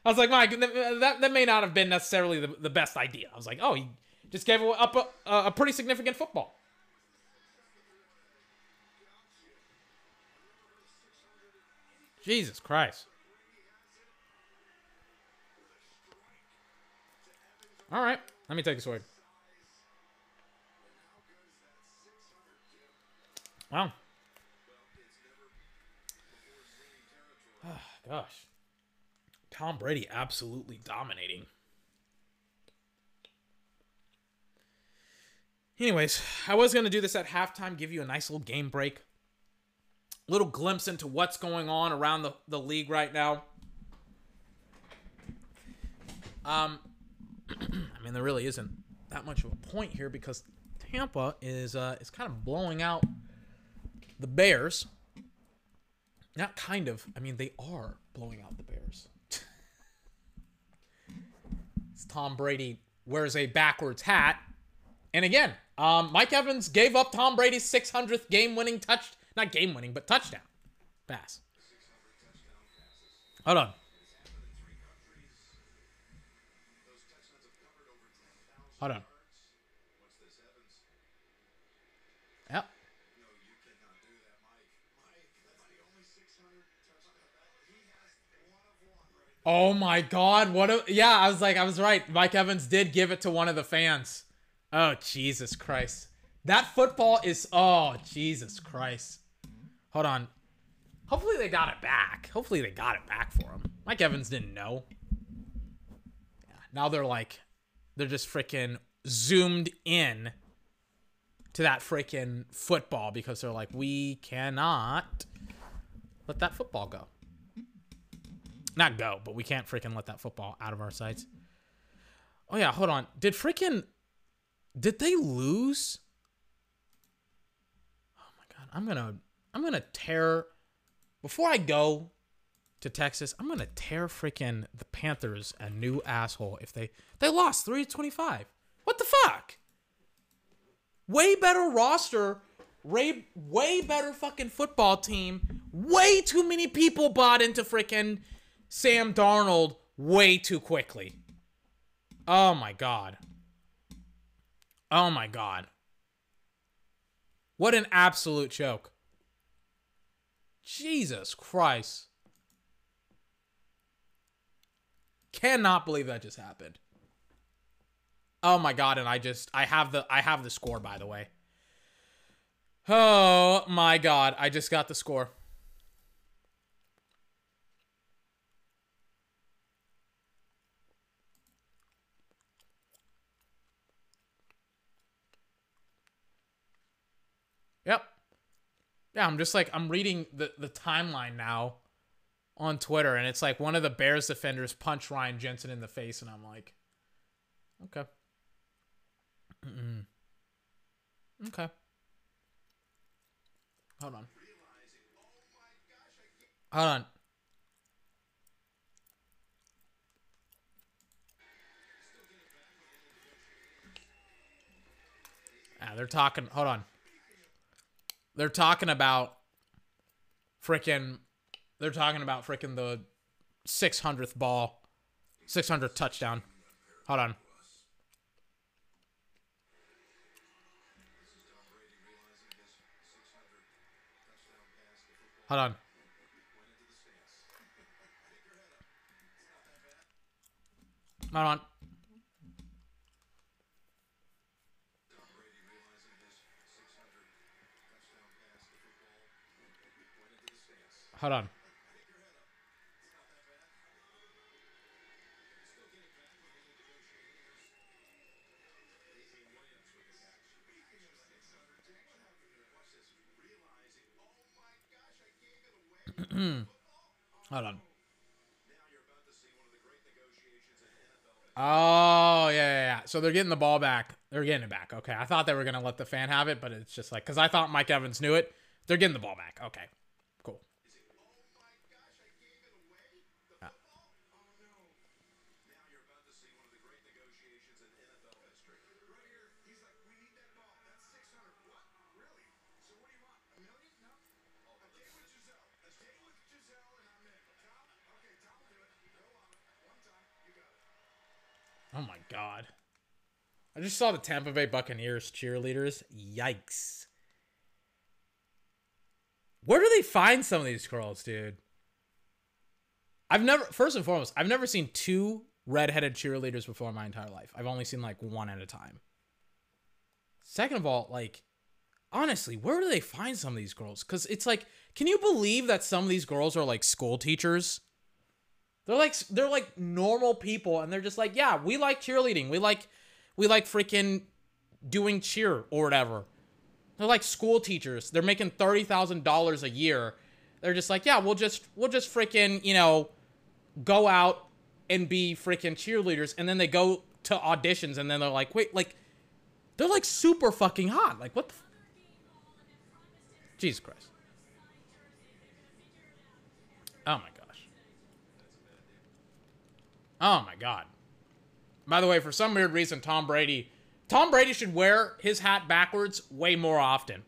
I was like, Mike, that, that may not have been necessarily the, the best idea. I was like, oh, he just gave up a, a pretty significant football. Jesus Christ. All right, let me take a swig. Wow. Gosh. Tom Brady absolutely dominating. Anyways, I was going to do this at halftime, give you a nice little game break. Little glimpse into what's going on around the, the league right now. Um, I mean, there really isn't that much of a point here because Tampa is uh, is kind of blowing out the Bears. Not kind of. I mean, they are blowing out the Bears. it's Tom Brady wears a backwards hat. And again, um, Mike Evans gave up Tom Brady's 600th game-winning touch, not game-winning, but touchdown pass. Hold on. Hold on. Oh my god, what a yeah, I was like I was right. Mike Evans did give it to one of the fans. Oh Jesus Christ. That football is oh Jesus Christ. Hold on. Hopefully they got it back. Hopefully they got it back for him. Mike Evans didn't know. Yeah, now they're like they're just freaking zoomed in to that freaking football because they're like we cannot let that football go not go, but we can't freaking let that football out of our sights. Oh yeah, hold on. Did freaking did they lose? Oh my god, I'm gonna I'm gonna tear before I go to Texas. I'm gonna tear freaking the Panthers a new asshole if they they lost three twenty five. What the fuck? Way better roster. Way, way better fucking football team. Way too many people bought into freaking Sam Darnold way too quickly. Oh my god. Oh my god. What an absolute joke. Jesus Christ. Cannot believe that just happened. Oh my god, and I just I have the I have the score by the way. Oh my god, I just got the score. Yep. Yeah, I'm just like I'm reading the the timeline now on Twitter, and it's like one of the Bears defenders punched Ryan Jensen in the face, and I'm like, okay, Mm-mm. okay, hold on, hold on. Ah, they're talking. Hold on. They're talking about freaking. They're talking about freaking the 600th ball, 600th touchdown. Hold on. Hold on. Hold on. Hold on. Hold on. Oh yeah, yeah, yeah. So they're getting the ball back. They're getting it back. Okay, I thought they were gonna let the fan have it, but it's just like because I thought Mike Evans knew it. They're getting the ball back. Okay, god. I just saw the Tampa Bay Buccaneers cheerleaders. Yikes. Where do they find some of these girls, dude? I've never first and foremost, I've never seen two redheaded cheerleaders before in my entire life. I've only seen like one at a time. Second of all, like honestly, where do they find some of these girls? Cuz it's like, can you believe that some of these girls are like school teachers? They're like they're like normal people and they're just like, "Yeah, we like cheerleading. We like we like freaking doing cheer or whatever." They're like school teachers. They're making $30,000 a year. They're just like, "Yeah, we'll just we'll just freaking, you know, go out and be freaking cheerleaders." And then they go to auditions and then they're like, "Wait, like they're like super fucking hot. Like what the f- Jesus Christ. Oh my gosh. Oh my god. By the way, for some weird reason, Tom Brady, Tom Brady should wear his hat backwards way more often.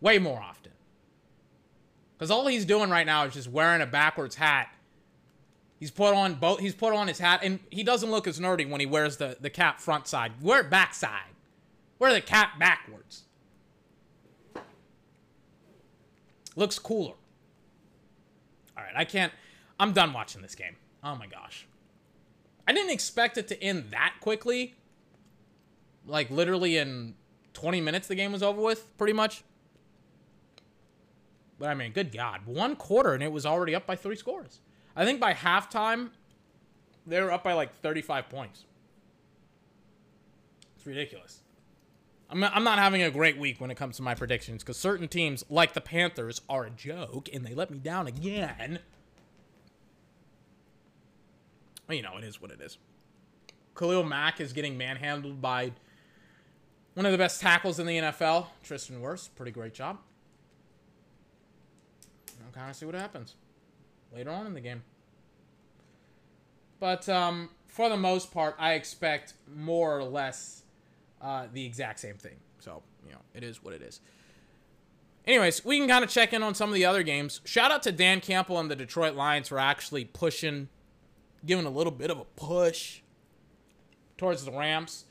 Way more often. Because all he's doing right now is just wearing a backwards hat. He's put on both. He's put on his hat, and he doesn't look as nerdy when he wears the the cap front side. Wear it back side. Wear the cap backwards. Looks cooler. All right, I can't. I'm done watching this game. Oh my gosh. I didn't expect it to end that quickly. Like literally in 20 minutes, the game was over with, pretty much. But I mean, good God, one quarter and it was already up by three scores. I think by halftime, they were up by like 35 points. It's ridiculous. I'm, I'm not having a great week when it comes to my predictions because certain teams, like the Panthers, are a joke and they let me down again. Well, you know, it is what it is. Khalil Mack is getting manhandled by one of the best tackles in the NFL, Tristan Wirfs. Pretty great job. I'll kind of see what happens later on in the game. But um, for the most part, I expect more or less uh, the exact same thing. So, you know, it is what it is. Anyways, we can kind of check in on some of the other games. Shout out to Dan Campbell and the Detroit Lions for actually pushing, giving a little bit of a push towards the Rams.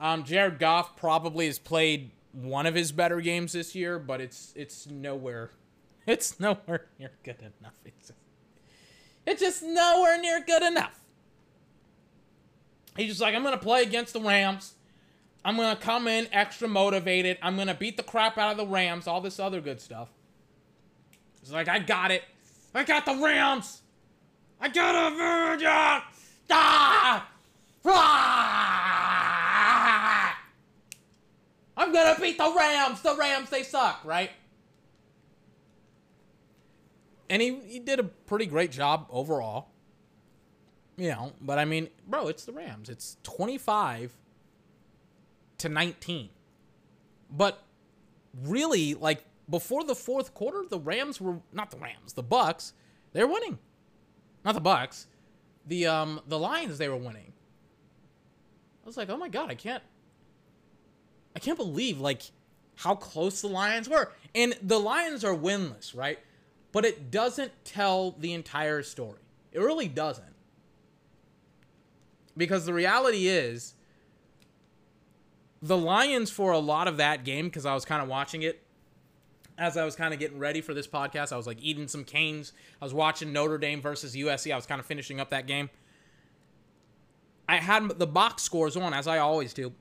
Um, Jared Goff probably has played one of his better games this year, but it's it's nowhere, it's nowhere near good enough. It's just, it's just nowhere near good enough. He's just like, I'm gonna play against the Rams. I'm gonna come in extra motivated. I'm gonna beat the crap out of the Rams. All this other good stuff. It's like I got it. I got the Rams. I got a virgin. Ah! Ah! I'm gonna beat the Rams. The Rams, they suck, right? And he, he did a pretty great job overall. You know, but I mean, bro, it's the Rams. It's 25 to 19. But really, like before the fourth quarter, the Rams were not the Rams, the Bucks, they're winning. Not the Bucks. The um the Lions they were winning. I was like, "Oh my god, I can't I can't believe like how close the Lions were." And the Lions are winless, right? But it doesn't tell the entire story. It really doesn't. Because the reality is the Lions for a lot of that game because I was kind of watching it as I was kind of getting ready for this podcast. I was like eating some canes. I was watching Notre Dame versus USC. I was kind of finishing up that game. I had the box scores on as I always do,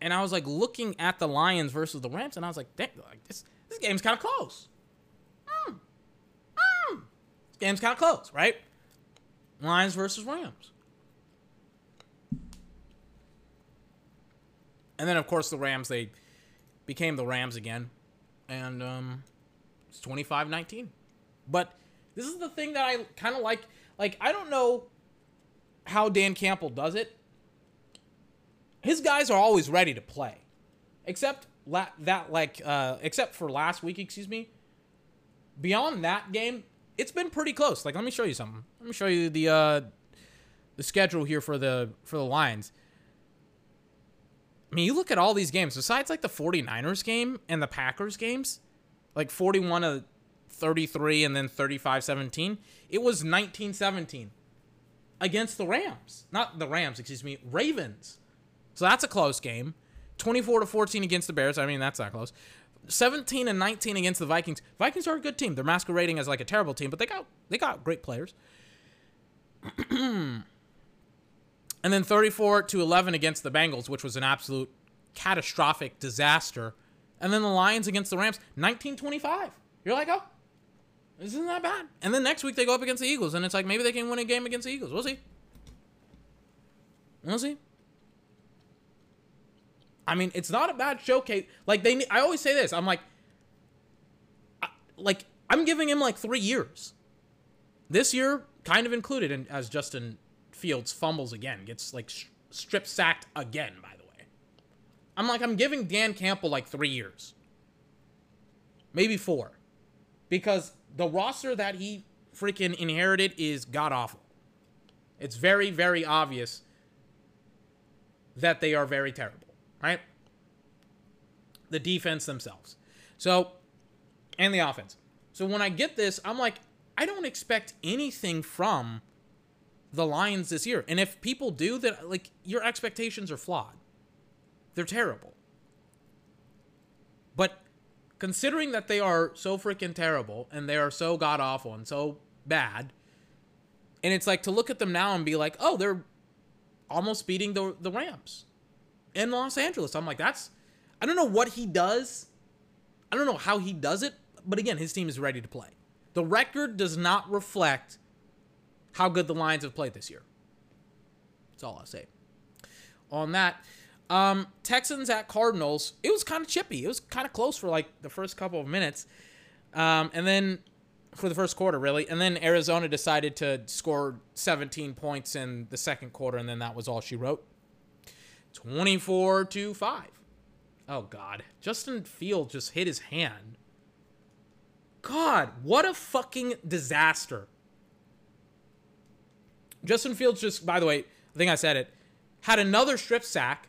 and I was like looking at the Lions versus the Rams, and I was like, like this this game's kind of close. Mm. Mm. This game's kind of close, right? Lions versus Rams. And then, of course, the Rams, they became the Rams again. And um, it's 25 19. But this is the thing that I kind of like. Like, I don't know how Dan Campbell does it. His guys are always ready to play. Except la- that, like, uh, except for last week, excuse me. Beyond that game, it's been pretty close. Like, let me show you something. Let me show you the uh, the schedule here for the for the Lions. I mean, you look at all these games, besides like the 49ers game and the Packers games, like 41 to 33 and then 35 17, it was 19 17 against the Rams. Not the Rams, excuse me, Ravens. So that's a close game. 24 to 14 against the Bears. I mean, that's not close. 17 and 19 against the Vikings. Vikings are a good team. They're masquerading as like a terrible team, but they got they got great players. And then 34 to 11 against the Bengals, which was an absolute catastrophic disaster. And then the Lions against the Rams, 19-25. You're like, oh, this Isn't that bad? And then next week they go up against the Eagles, and it's like maybe they can win a game against the Eagles. We'll see. We'll see. I mean, it's not a bad showcase. Like they, I always say this. I'm like, I, like I'm giving him like three years. This year, kind of included, and as Justin Fields fumbles again, gets like strip sacked again. By the way, I'm like, I'm giving Dan Campbell like three years, maybe four, because the roster that he freaking inherited is god awful. It's very, very obvious that they are very terrible, right? The defense themselves. So, and the offense. So when I get this, I'm like, I don't expect anything from the Lions this year. And if people do that, like, your expectations are flawed. They're terrible. But considering that they are so freaking terrible and they are so god awful and so bad, and it's like to look at them now and be like, oh, they're almost beating the the Rams in Los Angeles. I'm like, that's I don't know what he does. I don't know how he does it, but again, his team is ready to play. The record does not reflect how good the Lions have played this year. That's all I'll say. On that, um, Texans at Cardinals, it was kind of chippy. It was kind of close for like the first couple of minutes. Um, and then for the first quarter, really. And then Arizona decided to score 17 points in the second quarter, and then that was all she wrote. 24 to 5. Oh, God. Justin Field just hit his hand. God, what a fucking disaster. Justin Fields just, by the way, I think I said it, had another strip sack.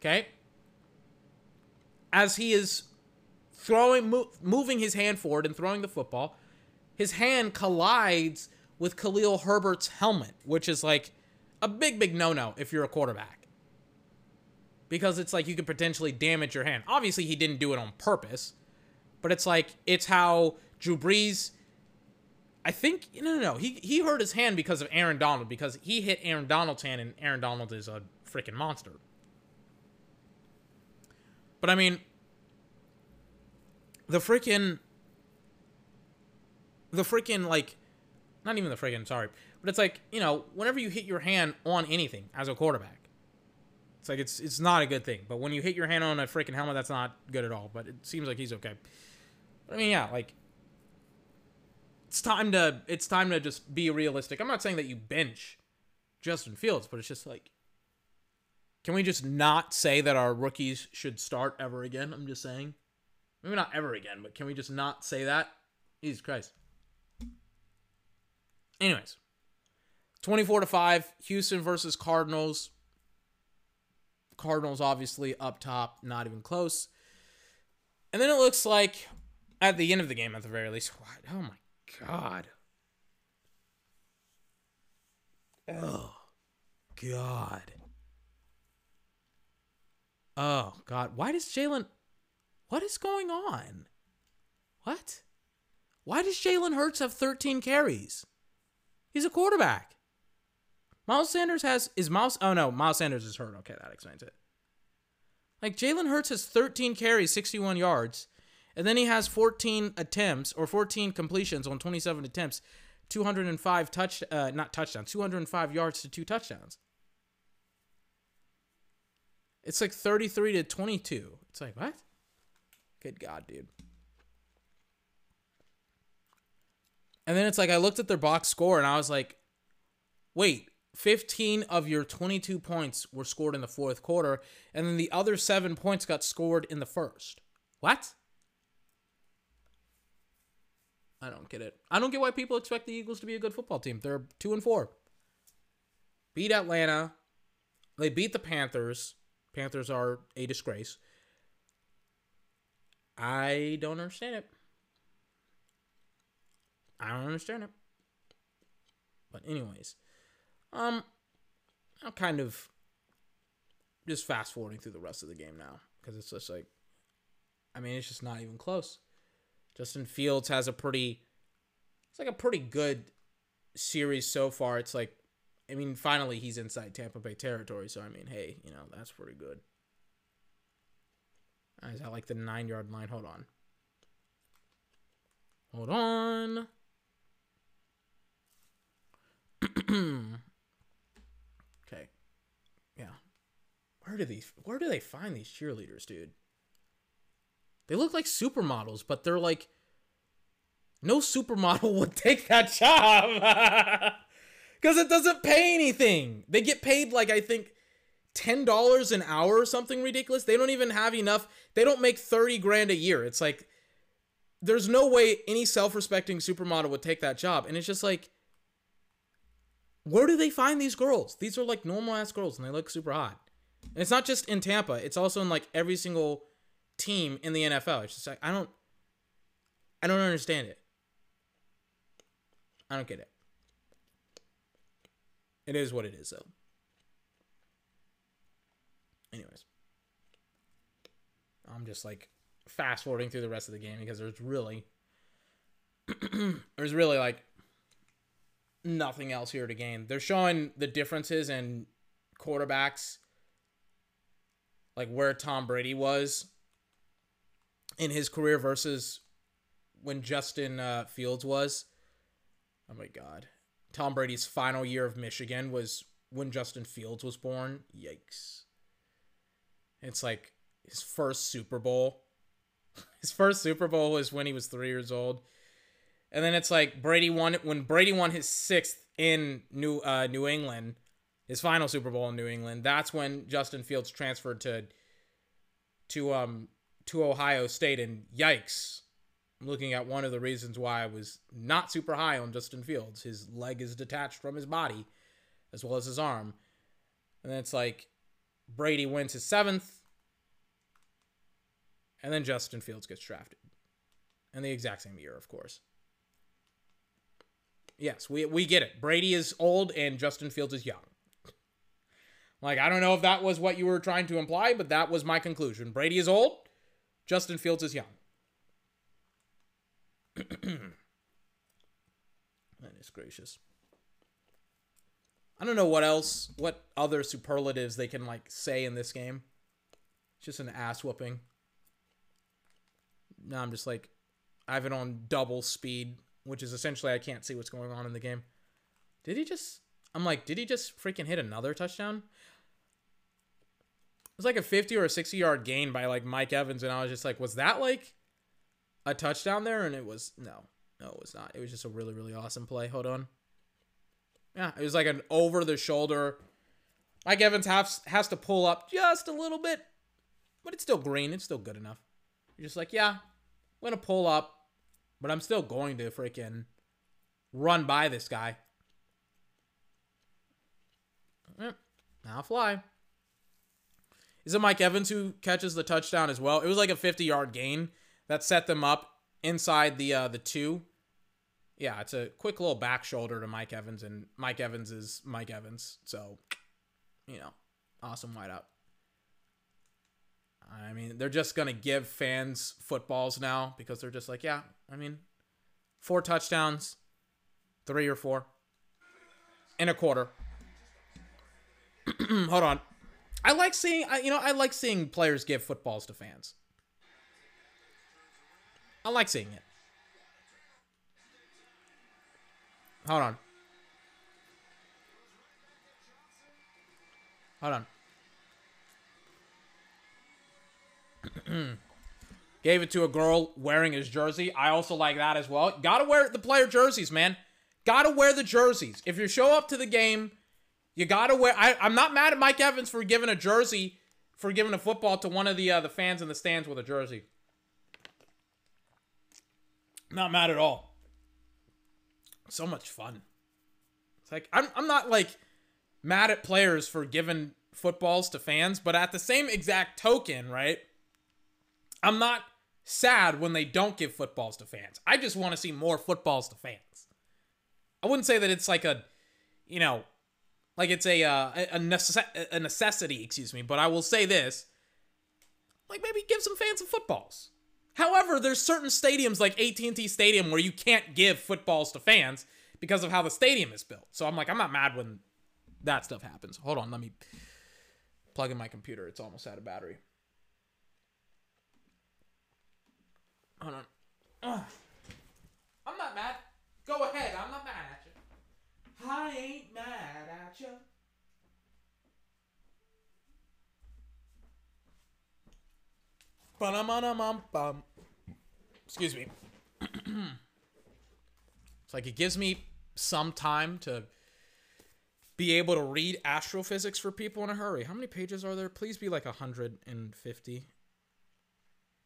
Okay. As he is throwing, mo- moving his hand forward and throwing the football, his hand collides with Khalil Herbert's helmet, which is like a big, big no no if you're a quarterback. Because it's like you could potentially damage your hand. Obviously, he didn't do it on purpose, but it's like, it's how Drew Brees. I think no, no, no. He he hurt his hand because of Aaron Donald because he hit Aaron Donald's hand and Aaron Donald is a freaking monster. But I mean, the freaking the freaking like not even the freaking sorry but it's like you know whenever you hit your hand on anything as a quarterback it's like it's it's not a good thing but when you hit your hand on a freaking helmet that's not good at all but it seems like he's okay but i mean yeah like it's time to it's time to just be realistic i'm not saying that you bench justin fields but it's just like can we just not say that our rookies should start ever again i'm just saying maybe not ever again but can we just not say that jesus christ Anyways, 24 to 5, Houston versus Cardinals. Cardinals obviously up top, not even close. And then it looks like at the end of the game, at the very least, what? oh my God. Oh, God. Oh, God. Why does Jalen. What is going on? What? Why does Jalen Hurts have 13 carries? He's a quarterback. Miles Sanders has is Miles. Oh no, Miles Sanders is hurt. Okay, that explains it. Like Jalen Hurts has 13 carries, 61 yards, and then he has 14 attempts or 14 completions on 27 attempts, 205 touch, uh, not touchdowns, 205 yards to two touchdowns. It's like 33 to 22. It's like what? Good God, dude. And then it's like I looked at their box score and I was like, wait, 15 of your 22 points were scored in the fourth quarter, and then the other seven points got scored in the first. What? I don't get it. I don't get why people expect the Eagles to be a good football team. They're two and four. Beat Atlanta. They beat the Panthers. Panthers are a disgrace. I don't understand it. I don't understand it. But anyways, um, I'm kind of just fast forwarding through the rest of the game now because it's just like, I mean, it's just not even close. Justin Fields has a pretty, it's like a pretty good series so far. It's like, I mean, finally he's inside Tampa Bay territory. So I mean, hey, you know that's pretty good. Is that like the nine yard line? Hold on. Hold on. okay. Yeah. Where do these where do they find these cheerleaders, dude? They look like supermodels, but they're like no supermodel would take that job. Cuz it doesn't pay anything. They get paid like I think $10 an hour or something ridiculous. They don't even have enough. They don't make 30 grand a year. It's like there's no way any self-respecting supermodel would take that job. And it's just like where do they find these girls? These are like normal ass girls and they look super hot. And it's not just in Tampa, it's also in like every single team in the NFL. It's just like I don't I don't understand it. I don't get it. It is what it is though. Anyways. I'm just like fast forwarding through the rest of the game because there's really there's really like nothing else here to gain. They're showing the differences in quarterbacks, like where Tom Brady was in his career versus when Justin uh, Fields was. Oh my God. Tom Brady's final year of Michigan was when Justin Fields was born. Yikes. It's like his first Super Bowl. His first Super Bowl was when he was three years old. And then it's like Brady won when Brady won his sixth in New uh, New England, his final Super Bowl in New England. That's when Justin Fields transferred to to um to Ohio State, and yikes! I'm looking at one of the reasons why I was not super high on Justin Fields. His leg is detached from his body, as well as his arm. And then it's like Brady wins his seventh, and then Justin Fields gets drafted, and the exact same year, of course. Yes, we we get it. Brady is old and Justin Fields is young. Like I don't know if that was what you were trying to imply, but that was my conclusion. Brady is old, Justin Fields is young. Goodness gracious. I don't know what else, what other superlatives they can like say in this game. It's just an ass whooping. Now I'm just like, I have it on double speed which is essentially I can't see what's going on in the game. Did he just? I'm like, did he just freaking hit another touchdown? Was like a 50 or a 60 yard gain by like Mike Evans, and I was just like, was that like a touchdown there? And it was no, no, it was not. It was just a really, really awesome play. Hold on. Yeah, it was like an over the shoulder. Mike Evans has has to pull up just a little bit, but it's still green. It's still good enough. You're just like, yeah, I'm gonna pull up, but I'm still going to freaking run by this guy. Now fly. Is it Mike Evans who catches the touchdown as well? It was like a 50 yard gain that set them up inside the uh, the two. Yeah, it's a quick little back shoulder to Mike Evans, and Mike Evans is Mike Evans. So, you know, awesome wideout. I mean, they're just going to give fans footballs now because they're just like, yeah, I mean, four touchdowns, three or four in a quarter. Hold on. I like seeing, you know, I like seeing players give footballs to fans. I like seeing it. Hold on. Hold on. Gave it to a girl wearing his jersey. I also like that as well. Gotta wear the player jerseys, man. Gotta wear the jerseys. If you show up to the game, you gotta wear. I, I'm not mad at Mike Evans for giving a jersey, for giving a football to one of the uh, the fans in the stands with a jersey. Not mad at all. So much fun. It's like I'm I'm not like mad at players for giving footballs to fans, but at the same exact token, right? I'm not sad when they don't give footballs to fans. I just want to see more footballs to fans. I wouldn't say that it's like a, you know, like it's a uh, a, a necessity, excuse me, but I will say this. Like maybe give some fans some footballs. However, there's certain stadiums like AT&T Stadium where you can't give footballs to fans because of how the stadium is built. So I'm like I'm not mad when that stuff happens. Hold on, let me plug in my computer. It's almost out of battery. Hold on. I'm not mad. Go ahead. I'm not mad. I ain't mad at you. Ba-dum-bum-bum-bum. Excuse me. it's like it gives me some time to be able to read astrophysics for people in a hurry. How many pages are there? Please be like 150.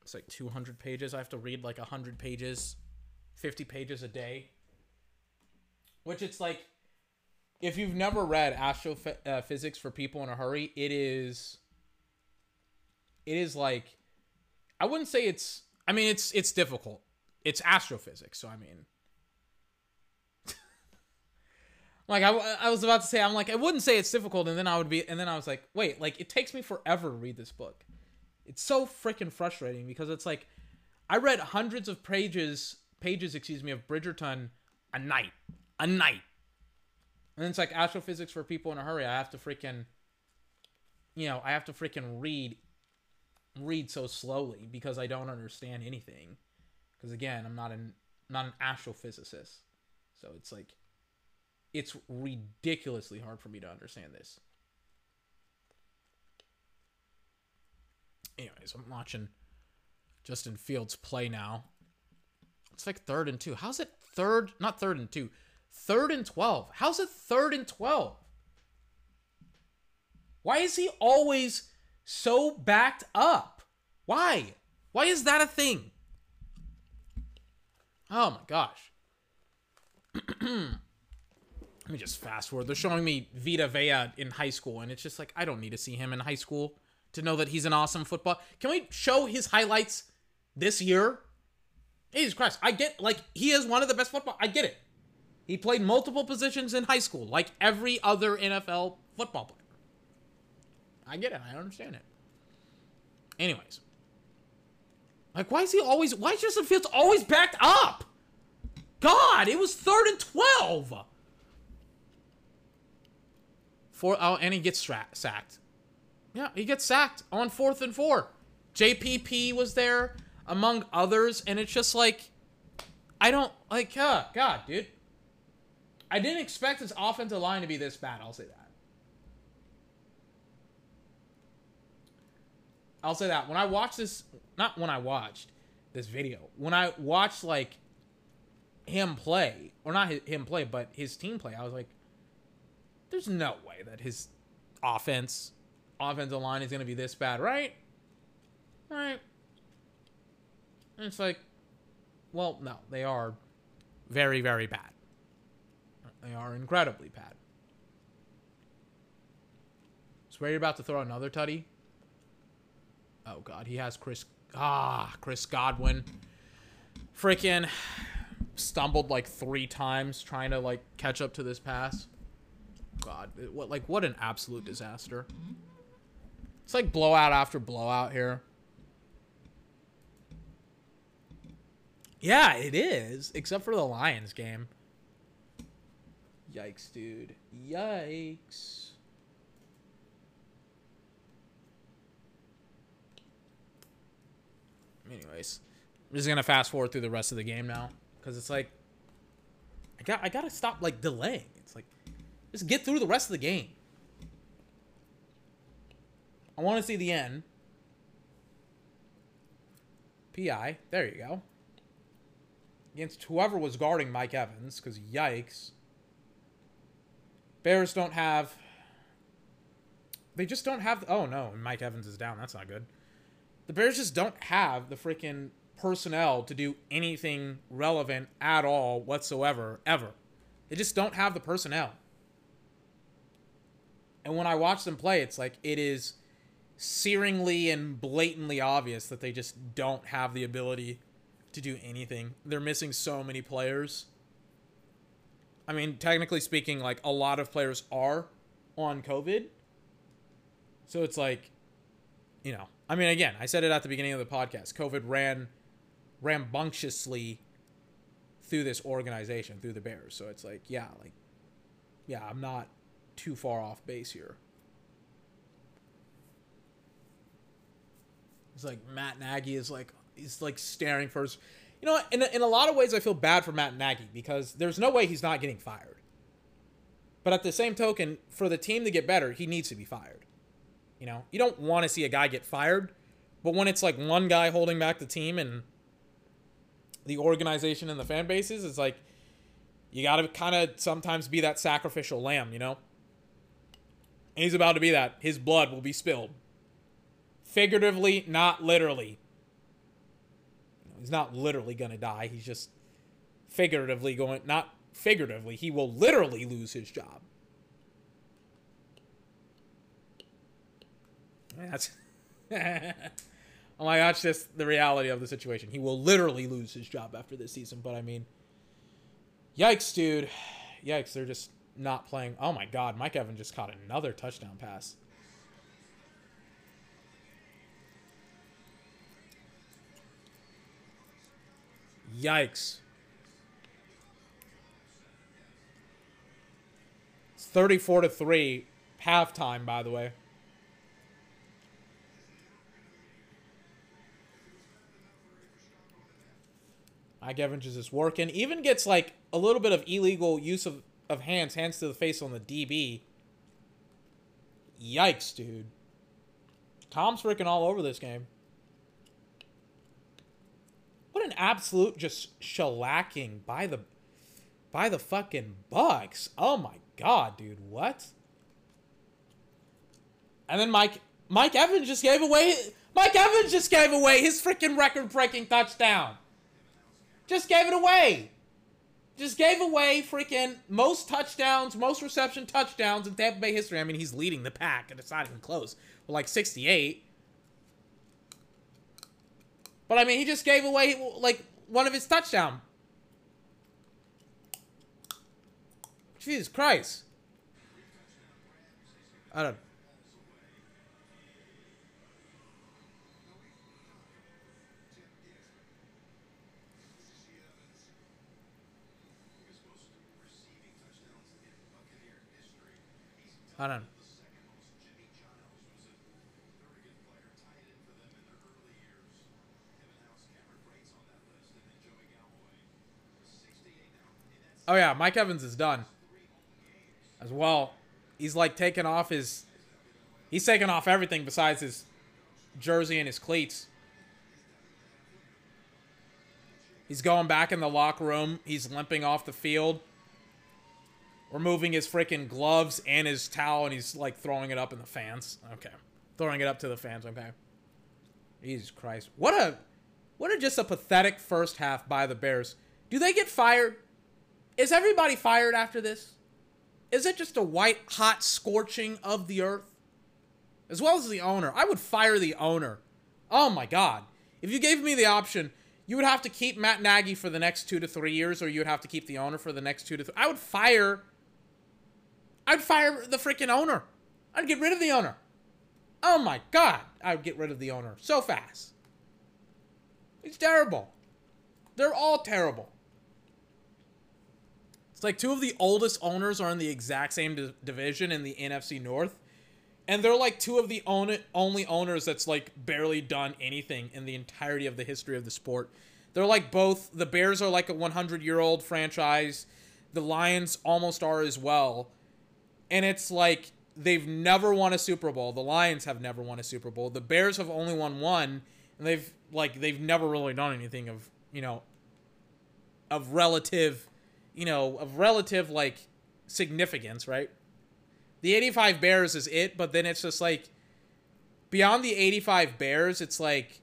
It's like 200 pages. I have to read like 100 pages, 50 pages a day. Which it's like, if you've never read astrophysics uh, for people in a hurry, it is. It is like, I wouldn't say it's. I mean, it's it's difficult. It's astrophysics, so I mean, like I, I was about to say, I'm like I wouldn't say it's difficult, and then I would be, and then I was like, wait, like it takes me forever to read this book. It's so freaking frustrating because it's like I read hundreds of pages pages, excuse me, of Bridgerton a night. A night. And it's like astrophysics for people in a hurry. I have to freaking you know, I have to freaking read read so slowly because I don't understand anything. Because again, I'm not an not an astrophysicist. So it's like it's ridiculously hard for me to understand this. Anyways, I'm watching Justin Fields play now. It's like third and two. How's it third? Not third and two. Third and 12. How's it third and 12? Why is he always so backed up? Why? Why is that a thing? Oh my gosh. Let me just fast forward. They're showing me Vita Vea in high school, and it's just like, I don't need to see him in high school to know that he's an awesome football. Can we show his highlights this year? Jesus Christ. I get, like, he is one of the best football. I get it. He played multiple positions in high school, like every other NFL football player. I get it. I understand it. Anyways. Like, why is he always, why is Justin Fields always backed up? God, it was third and 12. Four, oh, and he gets stra- sacked. Yeah, he gets sacked on fourth and four. JPP was there, among others, and it's just like, I don't, like, uh, God, dude. I didn't expect his offensive line to be this bad, I'll say that. I'll say that. When I watched this, not when I watched this video, when I watched, like, him play, or not him play, but his team play, I was like, there's no way that his offense, offensive line is going to be this bad, right? Right. And it's like, well, no, they are very, very bad. They are incredibly bad. Swear you're about to throw another tutty. Oh god, he has Chris. Ah, Chris Godwin. Freaking stumbled like three times trying to like catch up to this pass. God, what like what an absolute disaster. It's like blowout after blowout here. Yeah, it is, except for the Lions game. Yikes, dude. Yikes. Anyways, I'm just gonna fast forward through the rest of the game now because it's like I got I gotta stop like delaying. It's like just get through the rest of the game. I want to see the end. PI. There you go. Against whoever was guarding Mike Evans, because yikes. Bears don't have. They just don't have. Oh no, Mike Evans is down. That's not good. The Bears just don't have the freaking personnel to do anything relevant at all whatsoever, ever. They just don't have the personnel. And when I watch them play, it's like it is searingly and blatantly obvious that they just don't have the ability to do anything. They're missing so many players. I mean, technically speaking, like a lot of players are on COVID. So it's like, you know, I mean, again, I said it at the beginning of the podcast. COVID ran rambunctiously through this organization, through the Bears. So it's like, yeah, like, yeah, I'm not too far off base here. It's like Matt Nagy is like he's like staring his. You know, in a, in a lot of ways, I feel bad for Matt Nagy because there's no way he's not getting fired. But at the same token, for the team to get better, he needs to be fired. You know, you don't want to see a guy get fired, but when it's like one guy holding back the team and the organization and the fan bases, it's like you got to kind of sometimes be that sacrificial lamb, you know? And he's about to be that. His blood will be spilled. Figuratively, not literally. He's not literally going to die. He's just figuratively going, not figuratively, he will literally lose his job. That's. oh my gosh, that's the reality of the situation. He will literally lose his job after this season, but I mean, yikes, dude. Yikes, they're just not playing. Oh my god, Mike Evans just caught another touchdown pass. Yikes. 34 to 3 halftime by the way. Mike Evans is just working. Even gets like a little bit of illegal use of, of hands, hands to the face on the DB. Yikes, dude. Tom's freaking all over this game. An absolute just shellacking by the by the fucking Bucs. Oh my god, dude. What? And then Mike Mike Evans just gave away Mike Evans just gave away his freaking record-breaking touchdown. Just gave it away. Just gave away freaking most touchdowns, most reception touchdowns in Tampa Bay history. I mean, he's leading the pack, and it's not even close. With like 68. But I mean, he just gave away like one of his touchdown. Jesus Christ. I don't. I don't. Oh yeah, Mike Evans is done. As well. He's like taking off his he's taking off everything besides his jersey and his cleats. He's going back in the locker room. He's limping off the field. Removing his freaking gloves and his towel and he's like throwing it up in the fans. Okay. Throwing it up to the fans, okay. Jesus Christ. What a what a just a pathetic first half by the Bears. Do they get fired? Is everybody fired after this? Is it just a white hot scorching of the earth? As well as the owner. I would fire the owner. Oh my god. If you gave me the option, you would have to keep Matt Nagy for the next two to three years, or you would have to keep the owner for the next two to three. I would fire. I'd fire the freaking owner. I'd get rid of the owner. Oh my god. I would get rid of the owner so fast. It's terrible. They're all terrible. It's like two of the oldest owners are in the exact same di- division in the NFC North. And they're like two of the only owners that's like barely done anything in the entirety of the history of the sport. They're like both the Bears are like a 100 year old franchise. The Lions almost are as well. And it's like they've never won a Super Bowl. The Lions have never won a Super Bowl. The Bears have only won one, and they've like they've never really done anything of you know of relative you know, of relative like significance, right? The 85 Bears is it, but then it's just like beyond the 85 Bears, it's like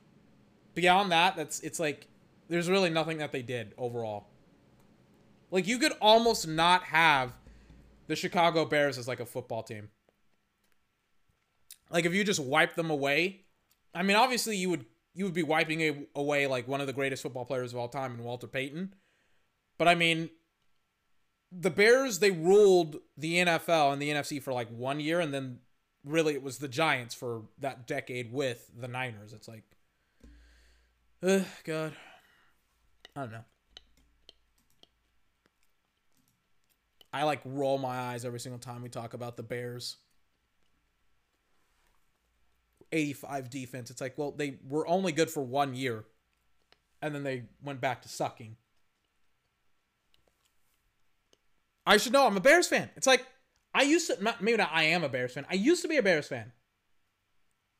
beyond that, that's it's like there's really nothing that they did overall. Like you could almost not have the Chicago Bears as like a football team. Like if you just wipe them away, I mean obviously you would you would be wiping away like one of the greatest football players of all time in Walter Payton. But I mean, the Bears they ruled the NFL and the NFC for like one year, and then really it was the Giants for that decade with the Niners. It's like, ugh, God, I don't know. I like roll my eyes every single time we talk about the Bears. 85 defense. It's like, well, they were only good for one year. and then they went back to sucking. I should know I'm a Bears fan. It's like I used to maybe not I am a Bears fan. I used to be a Bears fan.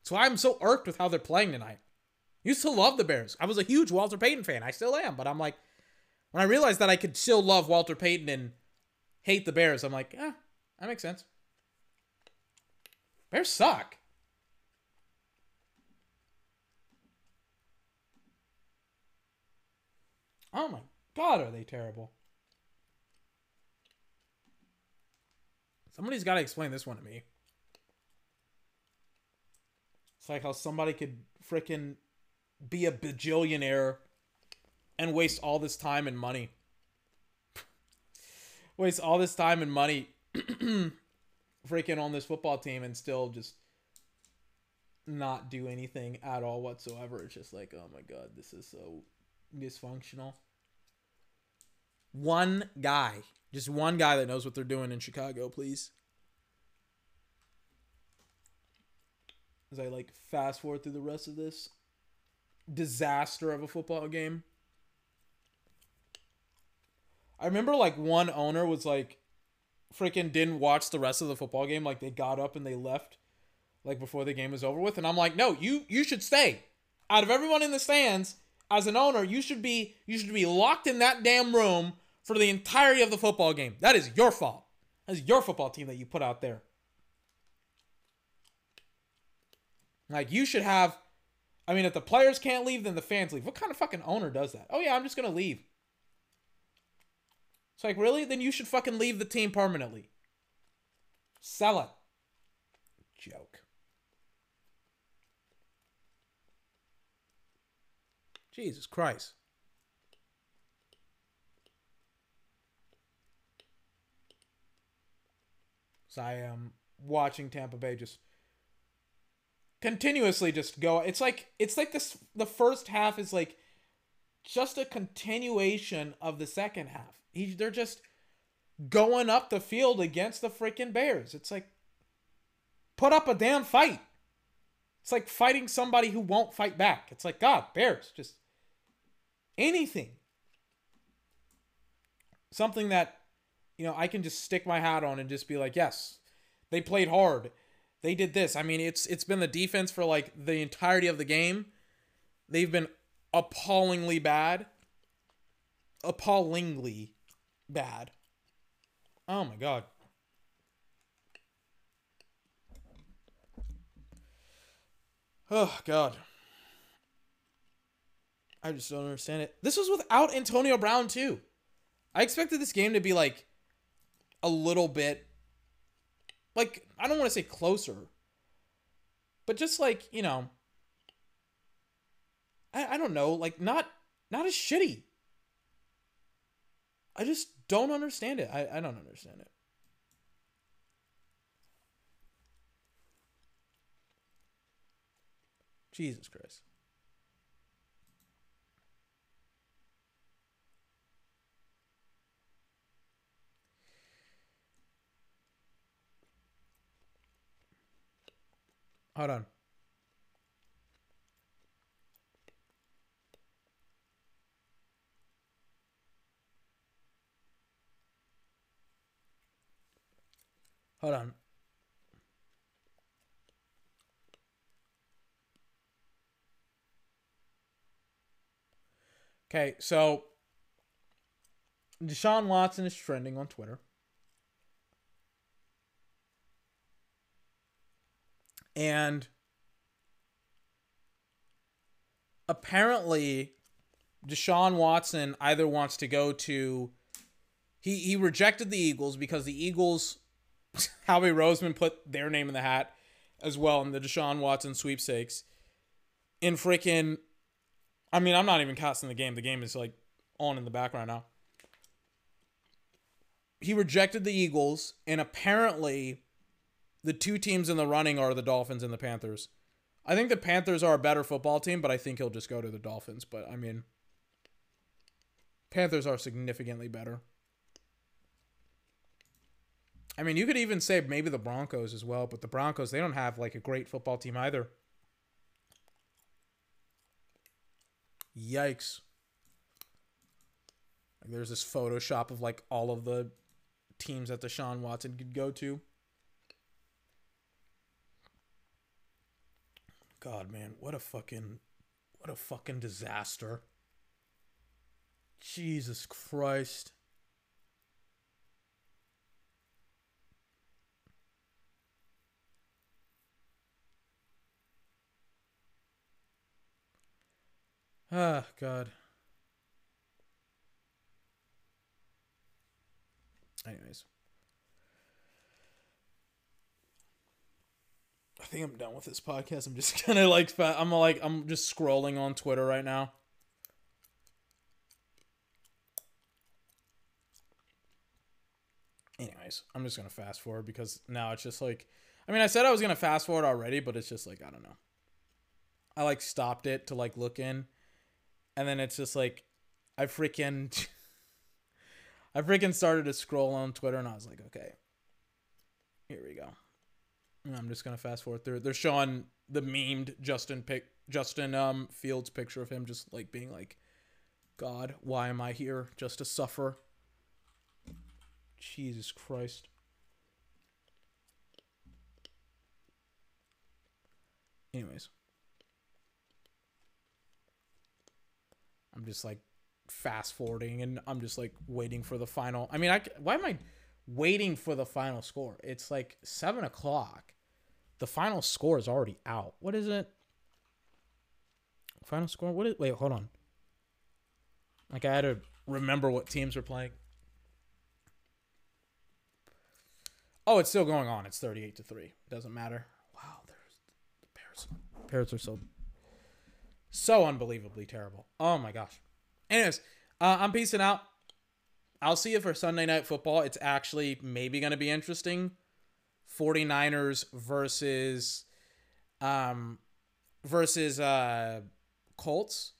So I'm so irked with how they're playing tonight. Used to love the Bears. I was a huge Walter Payton fan. I still am, but I'm like when I realized that I could still love Walter Payton and hate the Bears, I'm like, yeah, that makes sense. Bears suck. Oh my god, are they terrible? Somebody's got to explain this one to me. It's like how somebody could freaking be a bajillionaire and waste all this time and money. waste all this time and money freaking on this football team and still just not do anything at all whatsoever. It's just like, oh my god, this is so dysfunctional. One guy, just one guy that knows what they're doing in Chicago, please. As I like fast forward through the rest of this disaster of a football game. I remember like one owner was like freaking didn't watch the rest of the football game like they got up and they left like before the game was over with and I'm like, "No, you you should stay. Out of everyone in the stands, as an owner, you should be you should be locked in that damn room for the entirety of the football game. That is your fault. That is your football team that you put out there. Like you should have I mean, if the players can't leave, then the fans leave. What kind of fucking owner does that? Oh yeah, I'm just gonna leave. It's like, really? Then you should fucking leave the team permanently. Sell it. Joke. Jesus Christ. So I am watching Tampa Bay just continuously just go. It's like it's like this. The first half is like just a continuation of the second half. He, they're just going up the field against the freaking Bears. It's like put up a damn fight. It's like fighting somebody who won't fight back. It's like God, Bears, just anything. Something that you know, I can just stick my hat on and just be like, yes, they played hard. They did this. I mean, it's it's been the defense for like the entirety of the game. They've been appallingly bad. Appallingly bad. Oh my god. Oh god. I just don't understand it. This was without Antonio Brown too. I expected this game to be like a little bit like I don't want to say closer, but just like, you know, I, I don't know, like not not as shitty. I just don't understand it. I, I don't understand it. Jesus Christ. Hold on. Hold on. Okay, so Deshaun Watson is trending on Twitter. And apparently, Deshaun Watson either wants to go to. He, he rejected the Eagles because the Eagles, Howie Roseman put their name in the hat as well in the Deshaun Watson sweepstakes. In freaking. I mean, I'm not even casting the game. The game is like on in the background now. He rejected the Eagles, and apparently the two teams in the running are the Dolphins and the Panthers. I think the Panthers are a better football team, but I think he'll just go to the Dolphins. But I mean, Panthers are significantly better. I mean, you could even say maybe the Broncos as well, but the Broncos, they don't have like a great football team either. Yikes. There's this Photoshop of like all of the teams that Deshaun Watson could go to. God, man, what a fucking, what a fucking disaster. Jesus Christ. Ah, God. Anyways. Think I'm done with this podcast. I'm just kind of like I'm like I'm just scrolling on Twitter right now. Anyways, I'm just gonna fast forward because now it's just like I mean I said I was gonna fast forward already, but it's just like I don't know. I like stopped it to like look in, and then it's just like I freaking I freaking started to scroll on Twitter and I was like, okay, here we go. I'm just gonna fast forward through. They're showing the memed Justin pic Justin um Fields picture of him just like being like, God, why am I here just to suffer? Jesus Christ. Anyways. I'm just like fast forwarding and I'm just like waiting for the final. I mean, I why am I waiting for the final score? It's like seven o'clock. The final score is already out. What is it? Final score? What is? Wait, hold on. Like I had to remember what teams were playing. Oh, it's still going on. It's thirty-eight to three. Doesn't matter. Wow, there's the Bears. Bears are so so unbelievably terrible. Oh my gosh. Anyways, uh, I'm peacing out. I'll see you for Sunday Night Football. It's actually maybe going to be interesting. 49ers versus um versus uh Colts.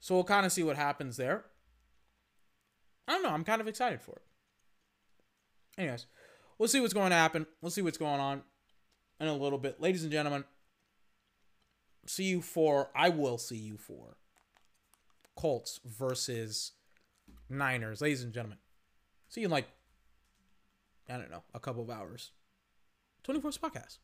So we'll kind of see what happens there. I don't know. I'm kind of excited for it. Anyways, we'll see what's going to happen. We'll see what's going on in a little bit. Ladies and gentlemen, see you for I will see you for Colts versus Niners. Ladies and gentlemen, see you in like I don't know, a couple of hours. 24 podcast.